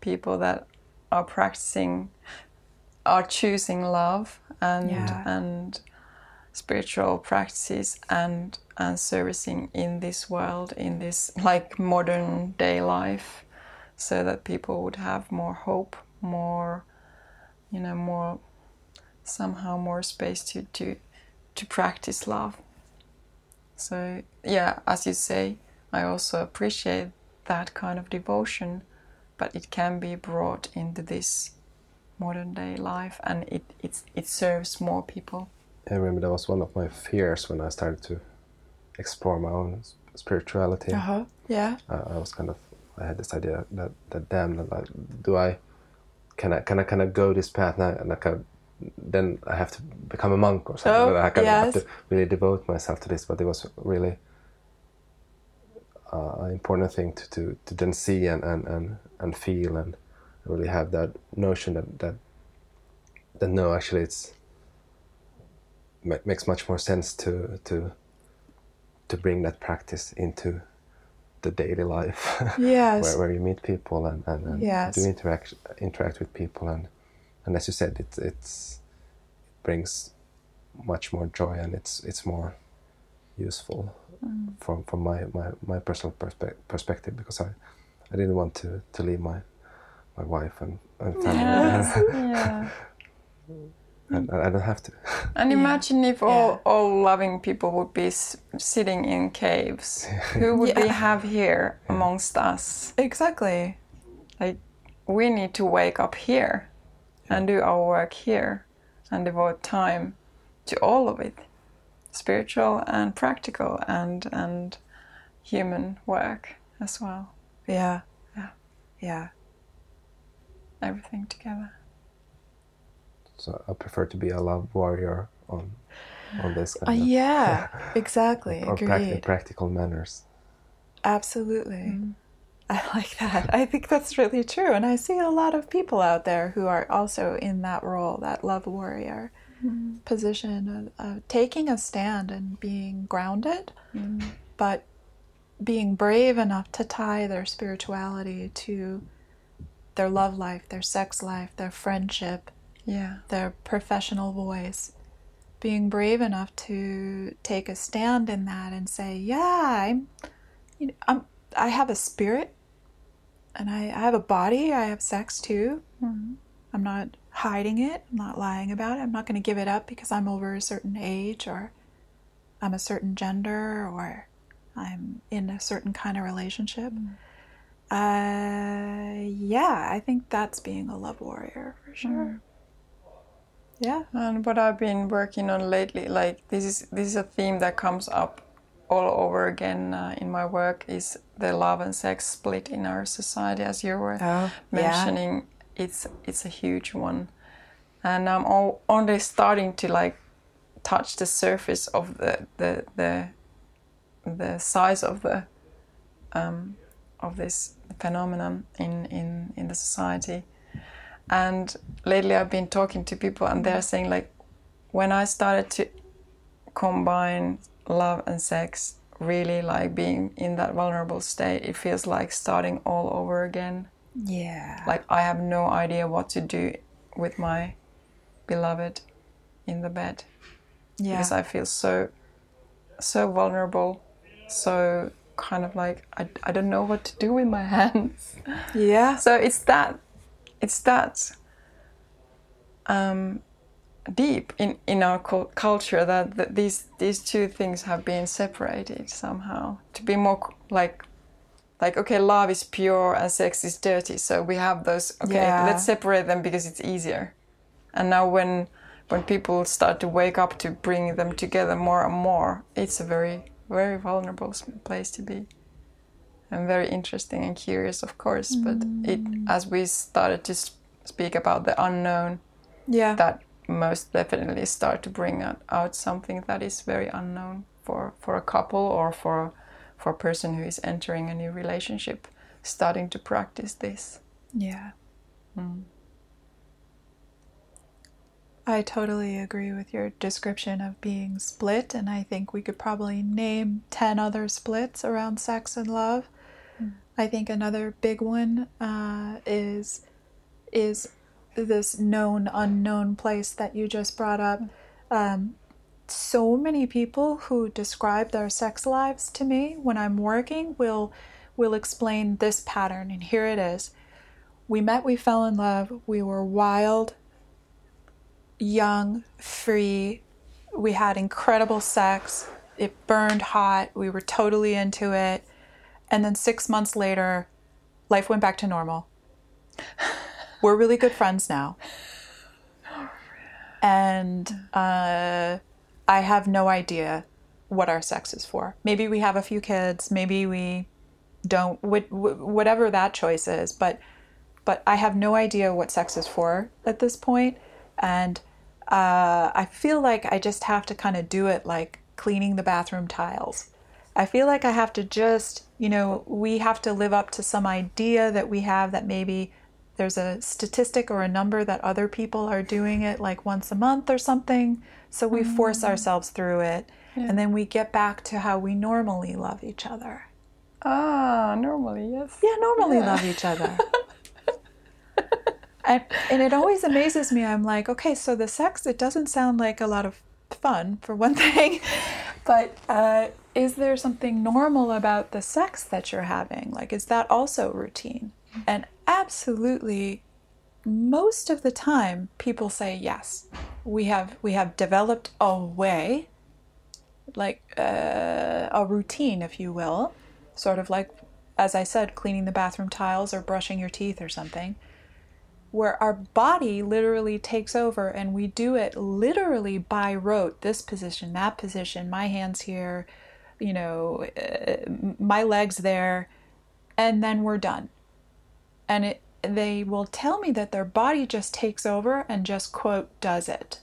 people that are practicing, are choosing love and Yeah. and spiritual practices and and servicing in this world in this like modern day life, so that people would have more hope, more, you know, more somehow more space to to to practice love. So yeah, as you say, I also appreciate that kind of devotion, but it can be brought into this modern day life, and it it's, it serves more people. I remember that was one of my fears when I started to explore my own spirituality. huh. Yeah. uh, I was kind of I had this idea that that damn like do I can I can I can I go this path now and I can then I have to become a monk or something. Oh, I kind of have to really devote myself to this, but it was really uh, an important thing to, to, to then see and, and, and, and feel and really have that notion that that that no actually it's makes much more sense to to to bring that practice into the daily life Yes. where, where you meet people and, and, and Yes. do interact interact with people and and as you said it it's it brings much more joy and it's it's more useful Mm. from from my, my, my personal perspe- perspective because I, I didn't want to, to leave my my wife and, and family yeah. and, and I don't have to And imagine if all, Yeah. all loving people would be s- sitting in caves. Who would we have here amongst us? Exactly. Like, we need to wake up here and do our work here and devote time to all of it spiritual and practical and, and human work as well. Yeah. Yeah. Yeah. Everything together. so I prefer to be a love warrior on on this Uh, of yeah. Exactly. or prac- Agreed. practical manners Absolutely. Mm. I like that. I think that's really true. And I see a lot of people out there who are also in that role, that love warrior mm-hmm. position of, of taking a stand and being grounded, mm. but being brave enough to tie their spirituality to their love life, their sex life, their friendship, Yeah. their professional voice. Being brave enough to take a stand in that and say, "Yeah, I'm, you know, I'm, I have a spirit, and I, I have a body. I have sex too. Mm-hmm. I'm not hiding it. I'm not lying about it. I'm not going to give it up because I'm over a certain age or I'm a certain gender or I'm in a certain kind of relationship." Mm-hmm. Uh, yeah, I think that's being a love warrior for sure. Yeah. And what I've been working on lately, like this is this is a theme that comes up all over again uh, in my work is the love and sex split in our society, as you were Oh, mentioning. It's it's a huge one, and I'm all, only starting to like touch the surface of the the the, the size of the um, of this phenomenon in, in in the society. And lately, I've been talking to people, and they're saying like, when I started to combine love and sex, really like being in that vulnerable state, it feels like starting all over again. Yeah. Like I have no idea what to do with my beloved in the bed yeah. because I feel so so vulnerable, so kind of like I, I don't know what to do with my hands. yeah. So it's that it's that um, deep in, in our cul- culture that, that these these two things have been separated somehow to be more like like okay love is pure and sex is dirty so we have those okay Yeah. let's separate them because it's easier and now when when people start to wake up to bring them together more and more it's a very very vulnerable place to be and very interesting and curious of course but it mm. as we started to speak about the unknown Yeah. that most definitely start to bring out, something that is very unknown for, for a couple or for for a person who is entering a new relationship starting to practice this Yeah. Mm. I totally agree with your description of being split, and I think we could probably name 10 other splits around sex and love. I think another big one uh, is is this known unknown place that you just brought up. Um, so many people who describe their sex lives to me when I'm working will will explain this pattern, and here it is. We met, we fell in love, we were wild, young, free. We had incredible sex. It burned hot. We were totally into it. And then six months later, life went back to normal. We're really good friends now. And uh, I have no idea what our sex is for. Maybe we have a few kids. Maybe we don't. wh- wh- Whatever that choice is, but but I have no idea what sex is for at this point, and uh, I feel like I just have to kind of do it like cleaning the bathroom tiles. I feel like I have to just, you know, we have to live up to some idea that we have that maybe there's a statistic or a number that other people are doing it like once a month or something. So we force ourselves through it, and then we get back to how we normally love each other. ah normally yes Yeah, normally love each other. and, and it always amazes me. I'm like, okay, so the sex, it doesn't sound like a lot of fun, for one thing. But uh, is there something normal about the sex that you're having? Like, is that also routine? And absolutely, most of the time, people say yes. We have we have developed a way, like uh, a routine, if you will, sort of like, as I said, cleaning the bathroom tiles or brushing your teeth or something, where our body literally takes over and we do it literally by rote this position, that position, my hands here, you know, uh, my legs there, and then we're done. And it, they will tell me that their body just takes over and just, quote, does it.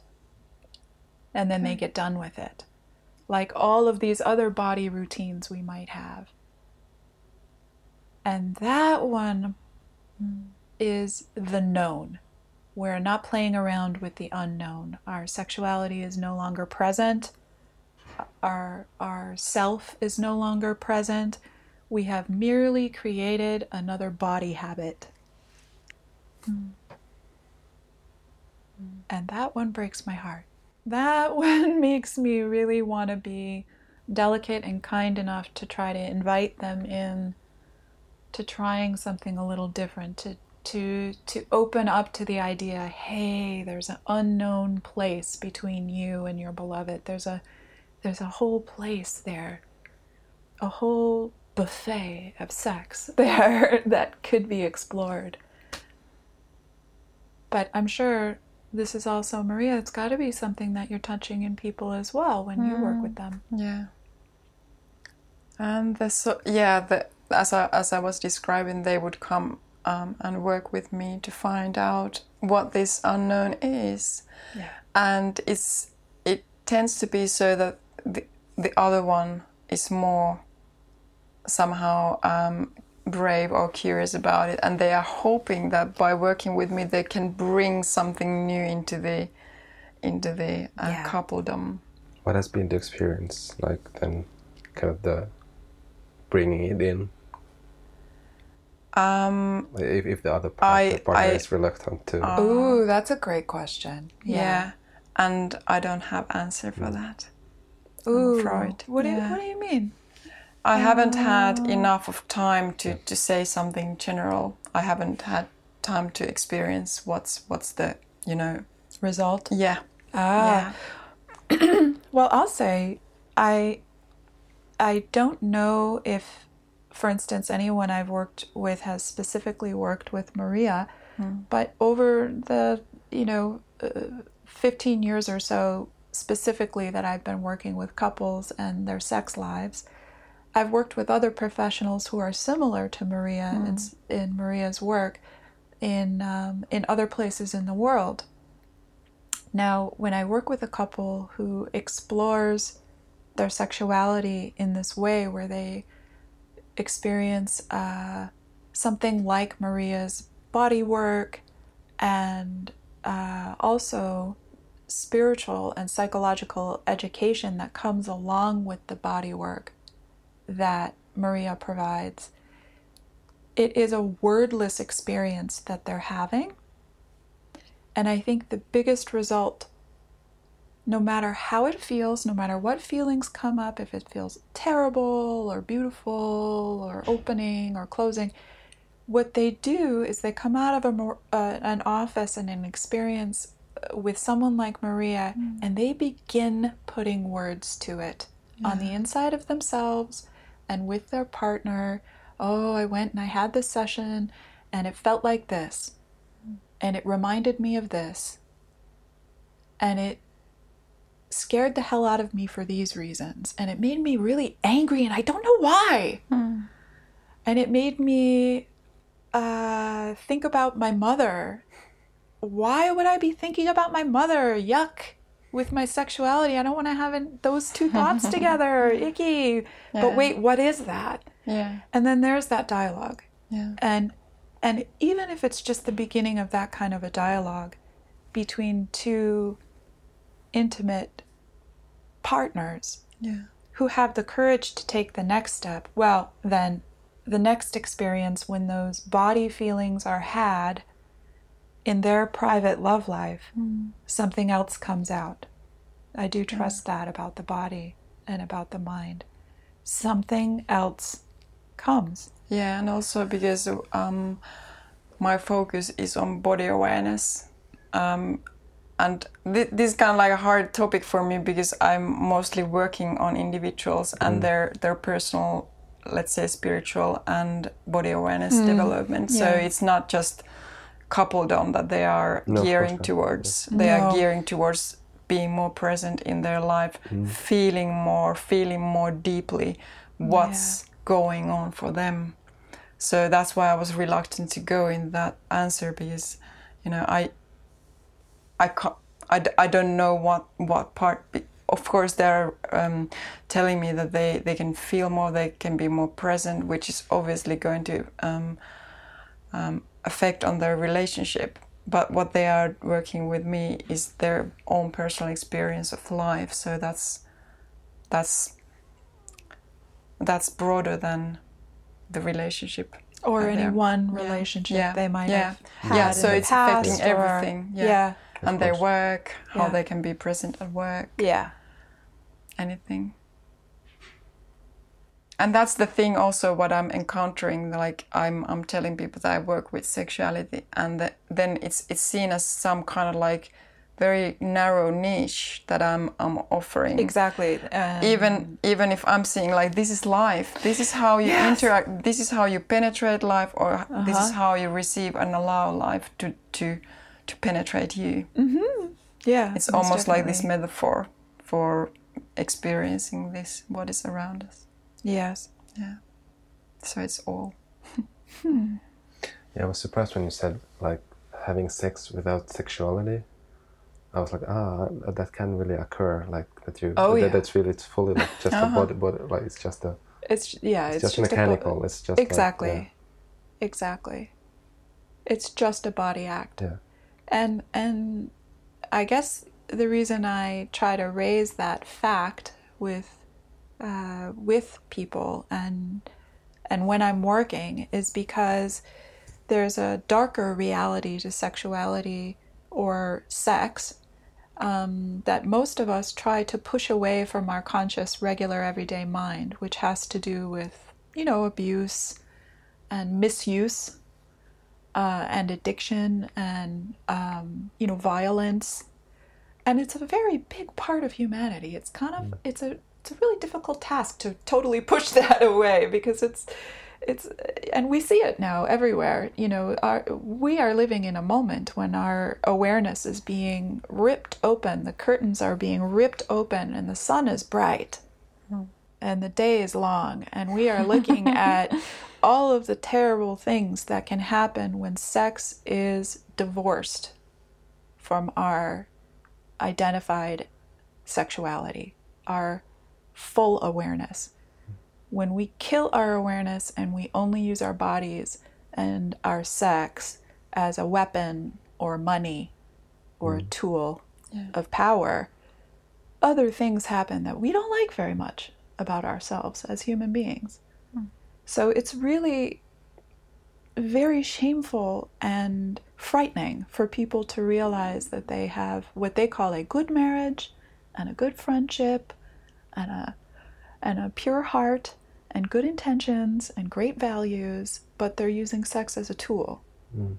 And then they get done with it. Like all of these other body routines we might have. And that one is the known. We're not playing around with the unknown. Our sexuality is no longer present. Our, our self is no longer present. We have merely created another body habit. Hmm. And that one breaks my heart. That one makes me really want to be delicate and kind enough to try to invite them in to trying something a little different to to to open up to the idea hey there's an unknown place between you and your beloved. There's a there's a whole place there a whole buffet of sex there that could be explored. But i'm sure this is also maria it's got to be something that you're touching in people as well when you work mm, with them. Yeah. And the so yeah, the, as I as I was describing, they would come um, and work with me to find out what this unknown is. Yeah. And it's it tends to be so that the the other one is more somehow um, brave or curious about it, and they are hoping that by working with me, they can bring something new into the into the uh, Yeah. coupledom. What has been the experience like then, kind of the bringing it in? Um, If, if the other part, I- the partner I- is reluctant to. Ooh, that's a great question. yeah. and I don't have answer for that. Ooh, afraid. What do you, What do you mean? I haven't had enough of time to, to say something general. I haven't had time to experience what's what's the you know Result? yeah Ah. yeah Well, I'll say I I don't know if, for instance, anyone I've worked with has specifically worked with Maria, but over the you know uh, fifteen years or so specifically that I've been working with couples and their sex lives, I've worked with other professionals who are similar to Maria in, in Maria's work in um, in other places in the world. Now, when I work with a couple who explores their sexuality in this way, where they experience uh, something like Maria's body work and uh, also spiritual and psychological education that comes along with the body work that Maria provides, it is a wordless experience that they're having. And I think the biggest result, no matter how it feels, no matter what feelings come up, if it feels terrible or beautiful or opening or closing, what they do is they come out of a, uh, an office and an experience uh, with someone like Maria and they begin putting words to it on the inside of themselves and with their partner. Oh, I went and I had this session and it felt like this and it reminded me of this. And it scared the hell out of me for these reasons. And it made me really angry, and I don't know why. And it made me uh, think about my mother. Why would I be thinking about my mother? Yuck. With my sexuality, I don't want to have in- those two thoughts together. Icky. But wait, what is that? yeah And then there's that dialogue yeah and and even if it's just the beginning of that kind of a dialogue between two intimate partners yeah. who have the courage to take the next step well then the next experience when those body feelings are had in their private love life something else comes out. I do trust that about the body and about the mind. Something else comes. Yeah, and also because um, my focus is on body awareness. Um, and th- this is kind of like a hard topic for me because I'm mostly working on individuals and mm. their, their personal, let's say, spiritual and body awareness mm. development. So it's not just coupledom that they are No, gearing course not. towards. They No. are gearing towards being more present in their life, mm. feeling more, feeling more deeply what's going on for them. So that's why I was reluctant to go in that answer because, you know, I, I can't, I, I don't know what what part. Of course, they're um, telling me that they they can feel more, they can be more present, which is obviously going to um, um, affect on their relationship. But what they are working with me is their own personal experience of life. So that's that's that's broader than the relationship or any one relationship yeah, they might yeah, have had yeah. in So the it's past affecting or- everything. Yeah, yeah, and their course. work, how Yeah. they can be present at work, yeah. anything. And that's the thing. Also, what I'm encountering, like I'm, I'm telling people that I work with sexuality, and that then it's it's seen as some kind of like very narrow niche that I'm I'm offering. Exactly. Um, even even if I'm seeing like this is life, this is how you interact, this is how you penetrate life, or this is how you receive and allow life to to to penetrate you. yeah, It's most almost like this metaphor for experiencing this what is around us. Yes. Yeah. So it's all. Yeah, I was surprised when you said like having sex without sexuality. I was like, ah, that can really occur. Like that you. Oh, that, yeah. That's really. It's fully like just Uh-huh. a body, body. Like it's just a. It's yeah. It's, It's, just, a bo- mechanical. it's just like, exactly. yeah, Exactly. It's just a body act. yeah. And and I guess the reason I try to raise that fact with uh, with people and and when I'm working is because there's a darker reality to sexuality or sex um, that most of us try to push away from our conscious, regular, everyday mind, which has to do with you know abuse and misuse uh, and addiction and um, you know violence. And it's a very big part of humanity. It's kind of it's a it's a really difficult task to totally push that away because it's it's and we see it now everywhere. You know our, we are living in a moment when our awareness is being ripped open the curtains are being ripped open and the sun is bright. And the day is long and we are looking at all of the terrible things that can happen when sex is divorced from our identified sexuality, our full awareness. When we kill our awareness and we only use our bodies and our sex as a weapon or money or a mm. tool of power, other things happen that we don't like very much about ourselves as human beings. So it's really very shameful and frightening for people to realize that they have what they call a good marriage and a good friendship and a and a pure heart and good intentions and great values, but they're using sex as a tool. Mm.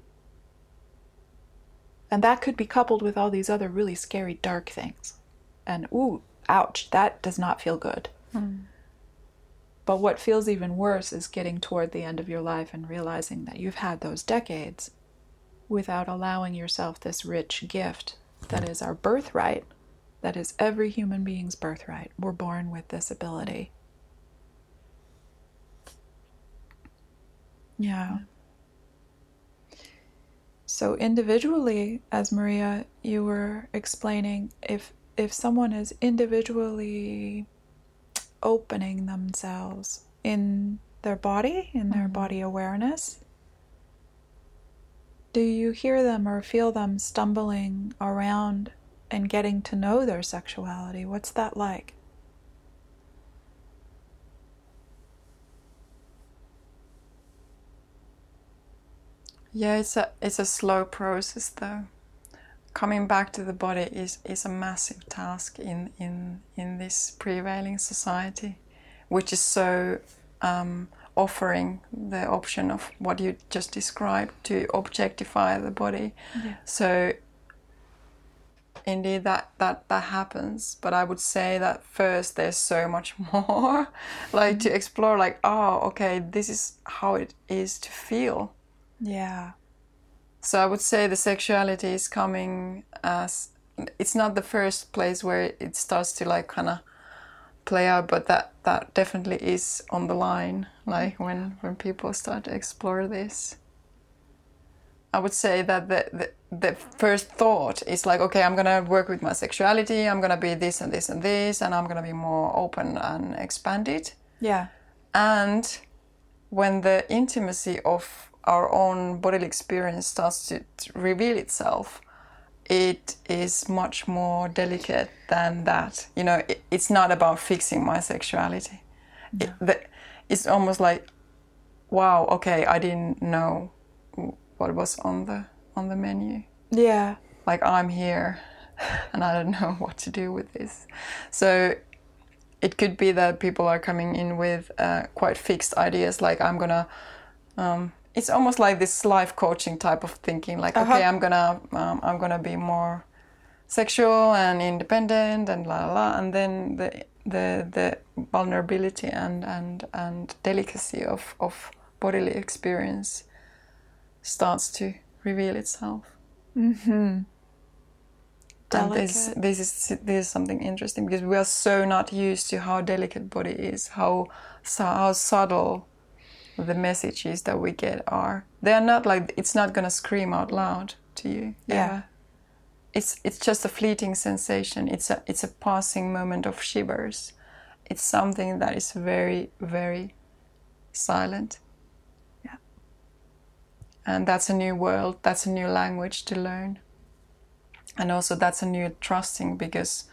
And that could be coupled with all these other really scary dark things. And ooh, ouch, that does not feel good. But what feels even worse is getting toward the end of your life and realizing that you've had those decades without allowing yourself this rich gift that is our birthright, that is every human being's birthright. We're born with this ability. Yeah. So individually, as Maria, you were explaining, if if someone is individually opening themselves in their body, in their mm-hmm. body awareness, do you hear them or feel them stumbling around and getting to know their sexuality? What's that like? Yeah, it's a it's a slow process though. Coming back to the body is, is a massive task in, in in this prevailing society, which is so um, offering the option of what you just described to objectify the body. So indeed that, that that happens but i would say that first there's so much more like to explore like oh okay this is how it is to feel Yeah. So I would say the sexuality is coming as it's not the first place where it starts to like kind of play out, but that that definitely is on the line. Like when when people start to explore this, I would say that the the, the first thought is like, okay, I'm gonna work with my sexuality. I'm gonna be this and this and this, and I'm gonna be more open and expanded. Yeah. And when the intimacy of our own bodily experience starts to, reveal itself, it is much more delicate than that. You know, it, it's not about fixing my sexuality. It, the, it's almost like, wow, okay, I didn't know what was on the on the menu. Yeah. Like I'm here, and I don't know what to do with this. So it could be that people are coming in with uh, quite fixed ideas like i'm gonna um, it's almost like this life coaching type of thinking like Uh-huh. okay i'm gonna um, i'm gonna be more sexual and independent and la la la and then the the the vulnerability and and and delicacy of of bodily experience starts to reveal itself Mm-hmm. And this, this is this is something interesting because we are so not used to how delicate body is, how how subtle the messages that we get are. They are not like it's not gonna scream out loud to you. Yeah. ever. It's it's just a fleeting sensation. It's a it's a passing moment of shivers. It's something that is very very silent. Yeah. And that's a new world. That's a new language to learn and also that's a new trusting because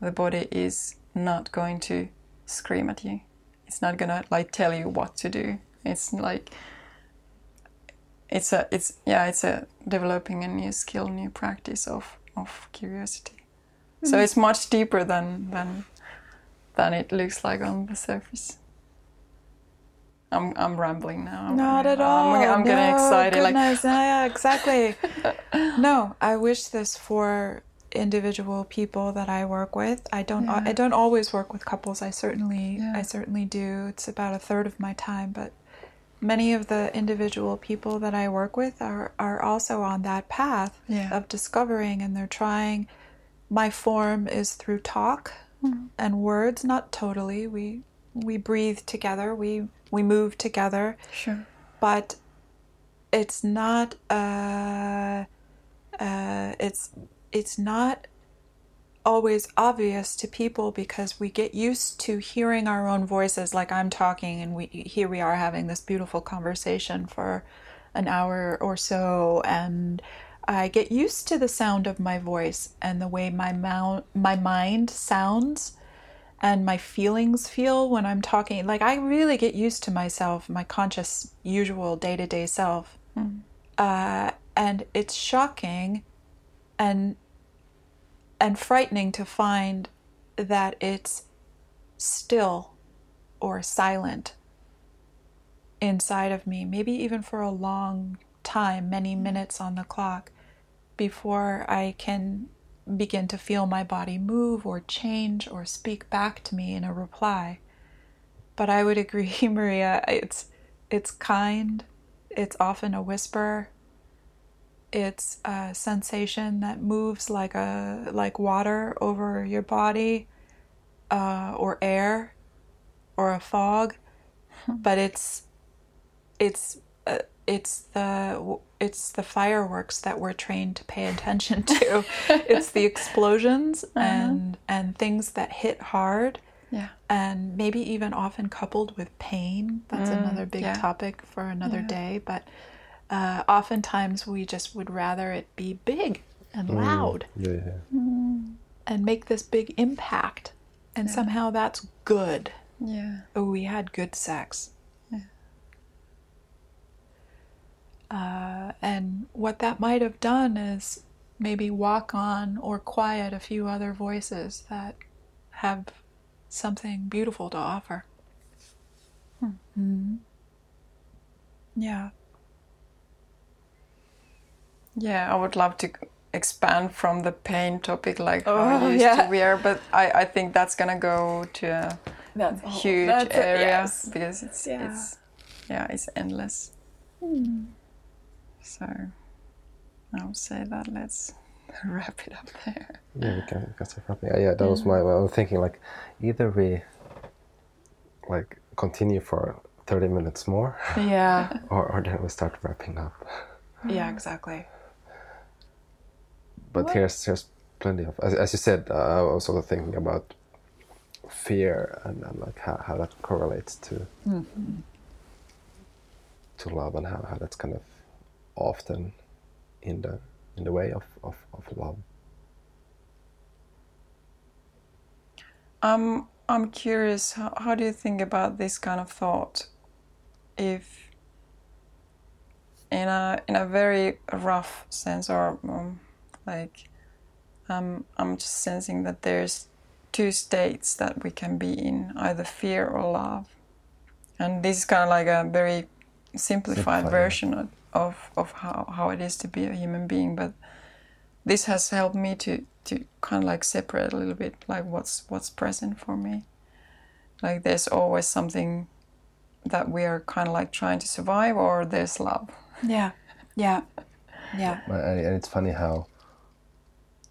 the body is not going to scream at you it's not gonna like tell you what to do it's like it's a it's yeah it's a developing a new skill new practice of of curiosity so mm. it's much deeper than than than it looks like on the surface I'm, I'm rambling now. I'm- Not at I'm- all. I'm, getting No, excited. Like, Goodness. yeah, yeah, exactly. no, I wish this for individual people that I work with. I don't. Yeah. I don't always work with couples. I certainly. Yeah. I certainly do. It's about a third of my time, but many of the individual people that I work with are are also on that path Yeah. of discovering, and they're trying. My form is through talk Hmm. and words, not totally. We we breathe together. We we move together sure. but it's not uh, uh, it's it's not always obvious to people because we get used to hearing our own voices like I'm talking and we here we are having this beautiful conversation for an hour or so. And I get used to the sound of my voice and the way my mount, my mind sounds and my feelings feel when I'm talking. Like I really get used to myself, my conscious, usual day to day self, uh, and it's shocking, and and frightening to find that it's still or silent inside of me. Maybe even for a long time, many hmm. minutes on the clock, before I can begin to feel my body move or change or speak back to me in a reply. But I would agree, Maria, it's it's kind, it's often a whisper, it's a sensation that moves like a like water over your body, uh, or air, or a fog, but it's it's uh, it's the it's the fireworks that we're trained to pay attention to. it's the explosions and and things that hit hard Yeah. and maybe even often coupled with pain. That's another big yeah. topic for another Yeah. day. But uh, oftentimes we just would rather it be big and loud Yeah, yeah. and make this big impact. And somehow that's good. Yeah. Oh, we had good sex. Uh, and what that might have done is maybe walk on or quiet a few other voices that have something beautiful to offer. Hmm. Yeah. Yeah, I would love to expand from the pain topic like Oh, how used yeah. to we are, but I, I think that's gonna go to a That's huge that's it, area yes. because it's Yeah. it's yeah, it's endless. Hmm. So I would say that let's wrap it up there. Yeah, we can, we can start wrapping. Yeah, yeah, that was my. I was thinking like, either we, like, continue for thirty minutes more, Yeah. or, or then we start wrapping up. Yeah, exactly. But here's here's plenty of as, as you said. Uh, I was also thinking about fear and, and like how, how that correlates to to love and how, how that's kind of often in the in the way of, of, of love. Um, I'm curious. How, how do you think about this kind of thought? If in a in a very rough sense, or um, like, um, I'm just sensing that there's two states that we can be in, either fear or love, and this is kind of like a very simplified Simplified, version of, of of how how it is to be a human being, but this has helped me to to kind of like separate a little bit like what's what's present for me like there's always something that we are kind of like trying to survive or there's love Yeah. Yeah. Yeah. And, and it's funny how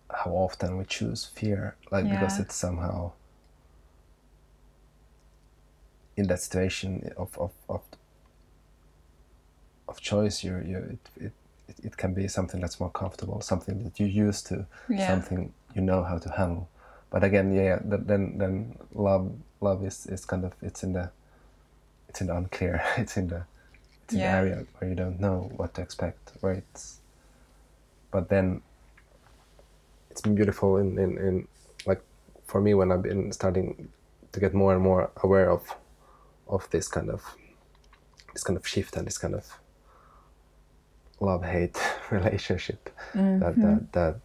how often we choose fear, like because it's somehow in that situation of of of, of choice. You you it, it it can be something that's more comfortable, something that you're used to, Yeah. something you know how to handle. But again, yeah, th- then then love love is, is kind of it's in the it's in the unclear. It's in the it's in Yeah. the area where you don't know what to expect. Where it's but then it's beautiful in, in, in like for me when I've been starting to get more and more aware of of this kind of this kind of shift and this kind of love hate relationship that, mm-hmm. that that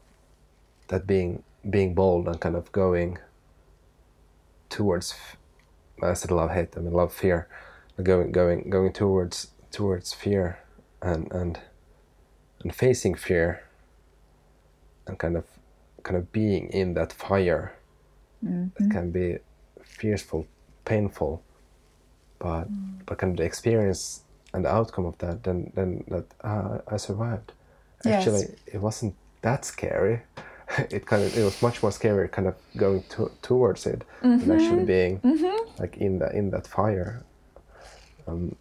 that being being bold and kind of going towards I said love hate I mean love fear going going going towards towards fear and and and facing fear and kind of kind of being in that fire it mm-hmm. can be fearful painful but mm. but kind of the experience and the outcome of that then then that ah, I survived. Yes. actually it wasn't that scary. It kind of it was much more scary kind of going to, towards it than mm-hmm. actually being mm-hmm. like in that in that fire. Um,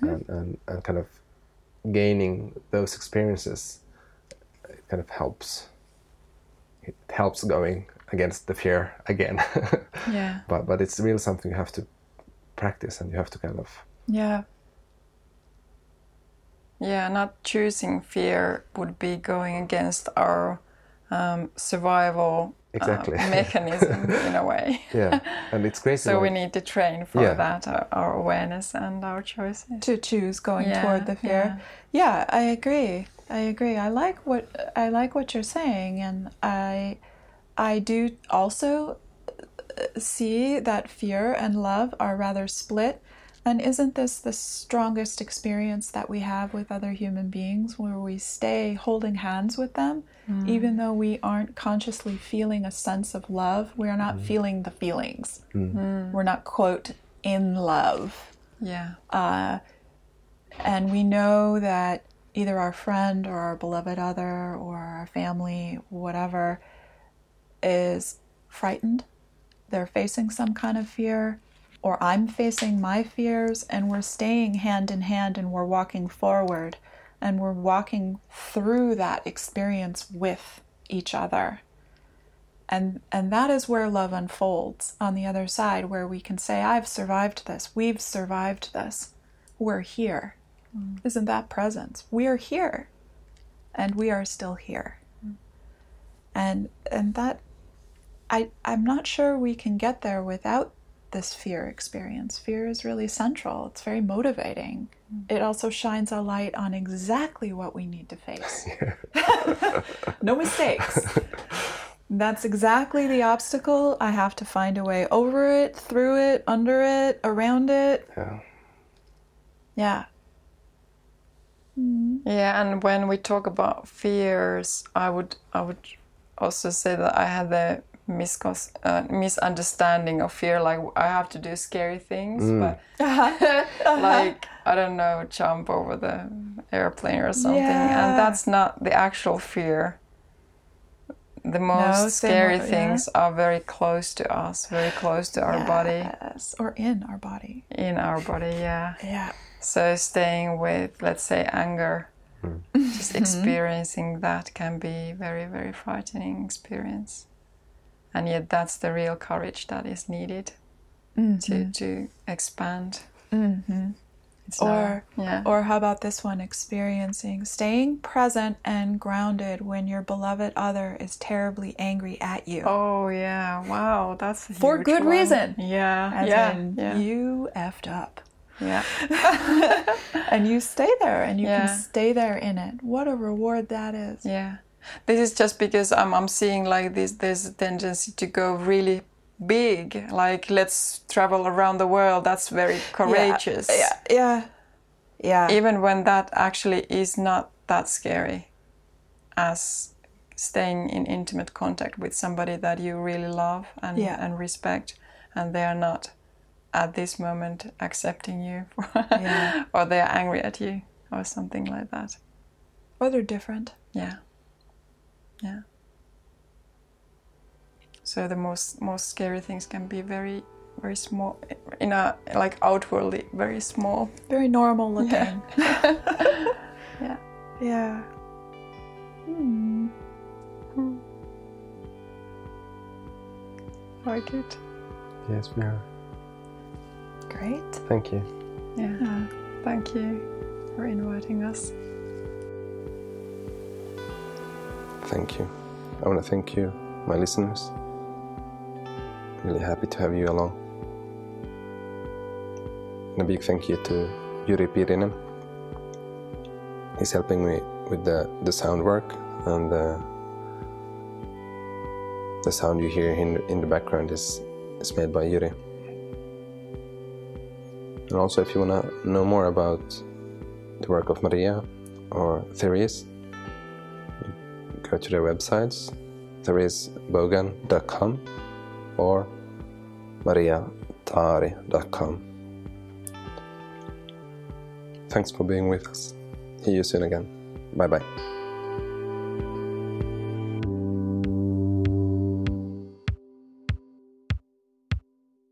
and, and and kind of gaining those experiences it kind of helps it helps going against the fear again Yeah. but but it's really something you have to practice and you have to kind of Yeah. Yeah, not choosing fear would be going against our um, survival uh, Exactly. mechanism in a way. yeah and it's crazy So we need to train for Yeah. that, our, our awareness and our choices. To choose going Yeah, toward the fear. Yeah. I agree. I agree. I like what I like what you're saying, and I I do also uh, see that fear and love are rather split. And isn't this the strongest experience that we have with other human beings where we stay holding hands with them, even though we aren't consciously feeling a sense of love? We are not feeling the feelings. We're not, quote, in love. Yeah. Uh, and we know that either our friend or our beloved other or our family, whatever, is frightened. They're facing some kind of fear, or I'm facing my fears, and we're staying hand in hand and we're walking forward and we're walking through that experience with each other. And, and that is where love unfolds on the other side, where we can say, I've survived this, we've survived this, we're here. Isn't that presence? We're here, and we are still here. And and that, I I'm not sure we can get there without this fear experience. Fear is really central. It's very motivating. Mm. It also shines a light on exactly what we need to face. no mistakes. That's exactly the obstacle. I have to find a way over it, through it, under it, around it. yeah Yeah. Mm-hmm. Yeah, and when we talk about fears, I would I would also say that I had the miscos- uh, misunderstanding of fear. Like I have to do scary things, mm. but uh-huh. Uh-huh. like I don't know, jump over the airplane or something, Yeah. and that's not the actual fear. The most say scary more, yeah. things are very close to us, very close to our body, or in our body. in our body. Yeah. Yeah. So staying with, let's say, anger, hmm. just mm-hmm. experiencing that can be very, very frightening experience. And yet, that's the real courage that is needed to mm-hmm. to expand. Mm-hmm. It's Or not- yeah, or how about this one experiencing staying present and grounded when your beloved other is terribly angry at you. oh yeah, wow, that's a For huge good one. reason. Yeah, As yeah, in, yeah, you effed up. Yeah. And you stay there and you Yeah. can stay there in it. What a reward that is. Yeah. This is just because I'm I'm seeing like this there's a tendency to go really big. Like let's travel around the world. That's very courageous. Yeah. Yeah. Yeah. Even when that actually is not that scary as staying in intimate contact with somebody that you really love and, Yeah. and respect and they are not at this moment accepting you Yeah. or they are angry at you or something like that. or they're different. Yeah. Yeah. So the most most scary things can be very very small in a like outwardly very small. Very normal looking. Yeah. Yeah. Hmm. Very good. Yes, we are. Great. Thank you. Yeah. Yeah. Thank you for inviting us. Thank you. I want to thank you, my listeners. Really happy to have you along. And a big thank you to Yuri Pirinen. He's helping me with the, the sound work and the, the sound you hear in, in the background is, is made by Yuri. And also, if you want to know more about the work of Maria or Therese, go to their websites theresebogan.com or mariatari.com. Thanks for being with us. See you soon again. Bye bye.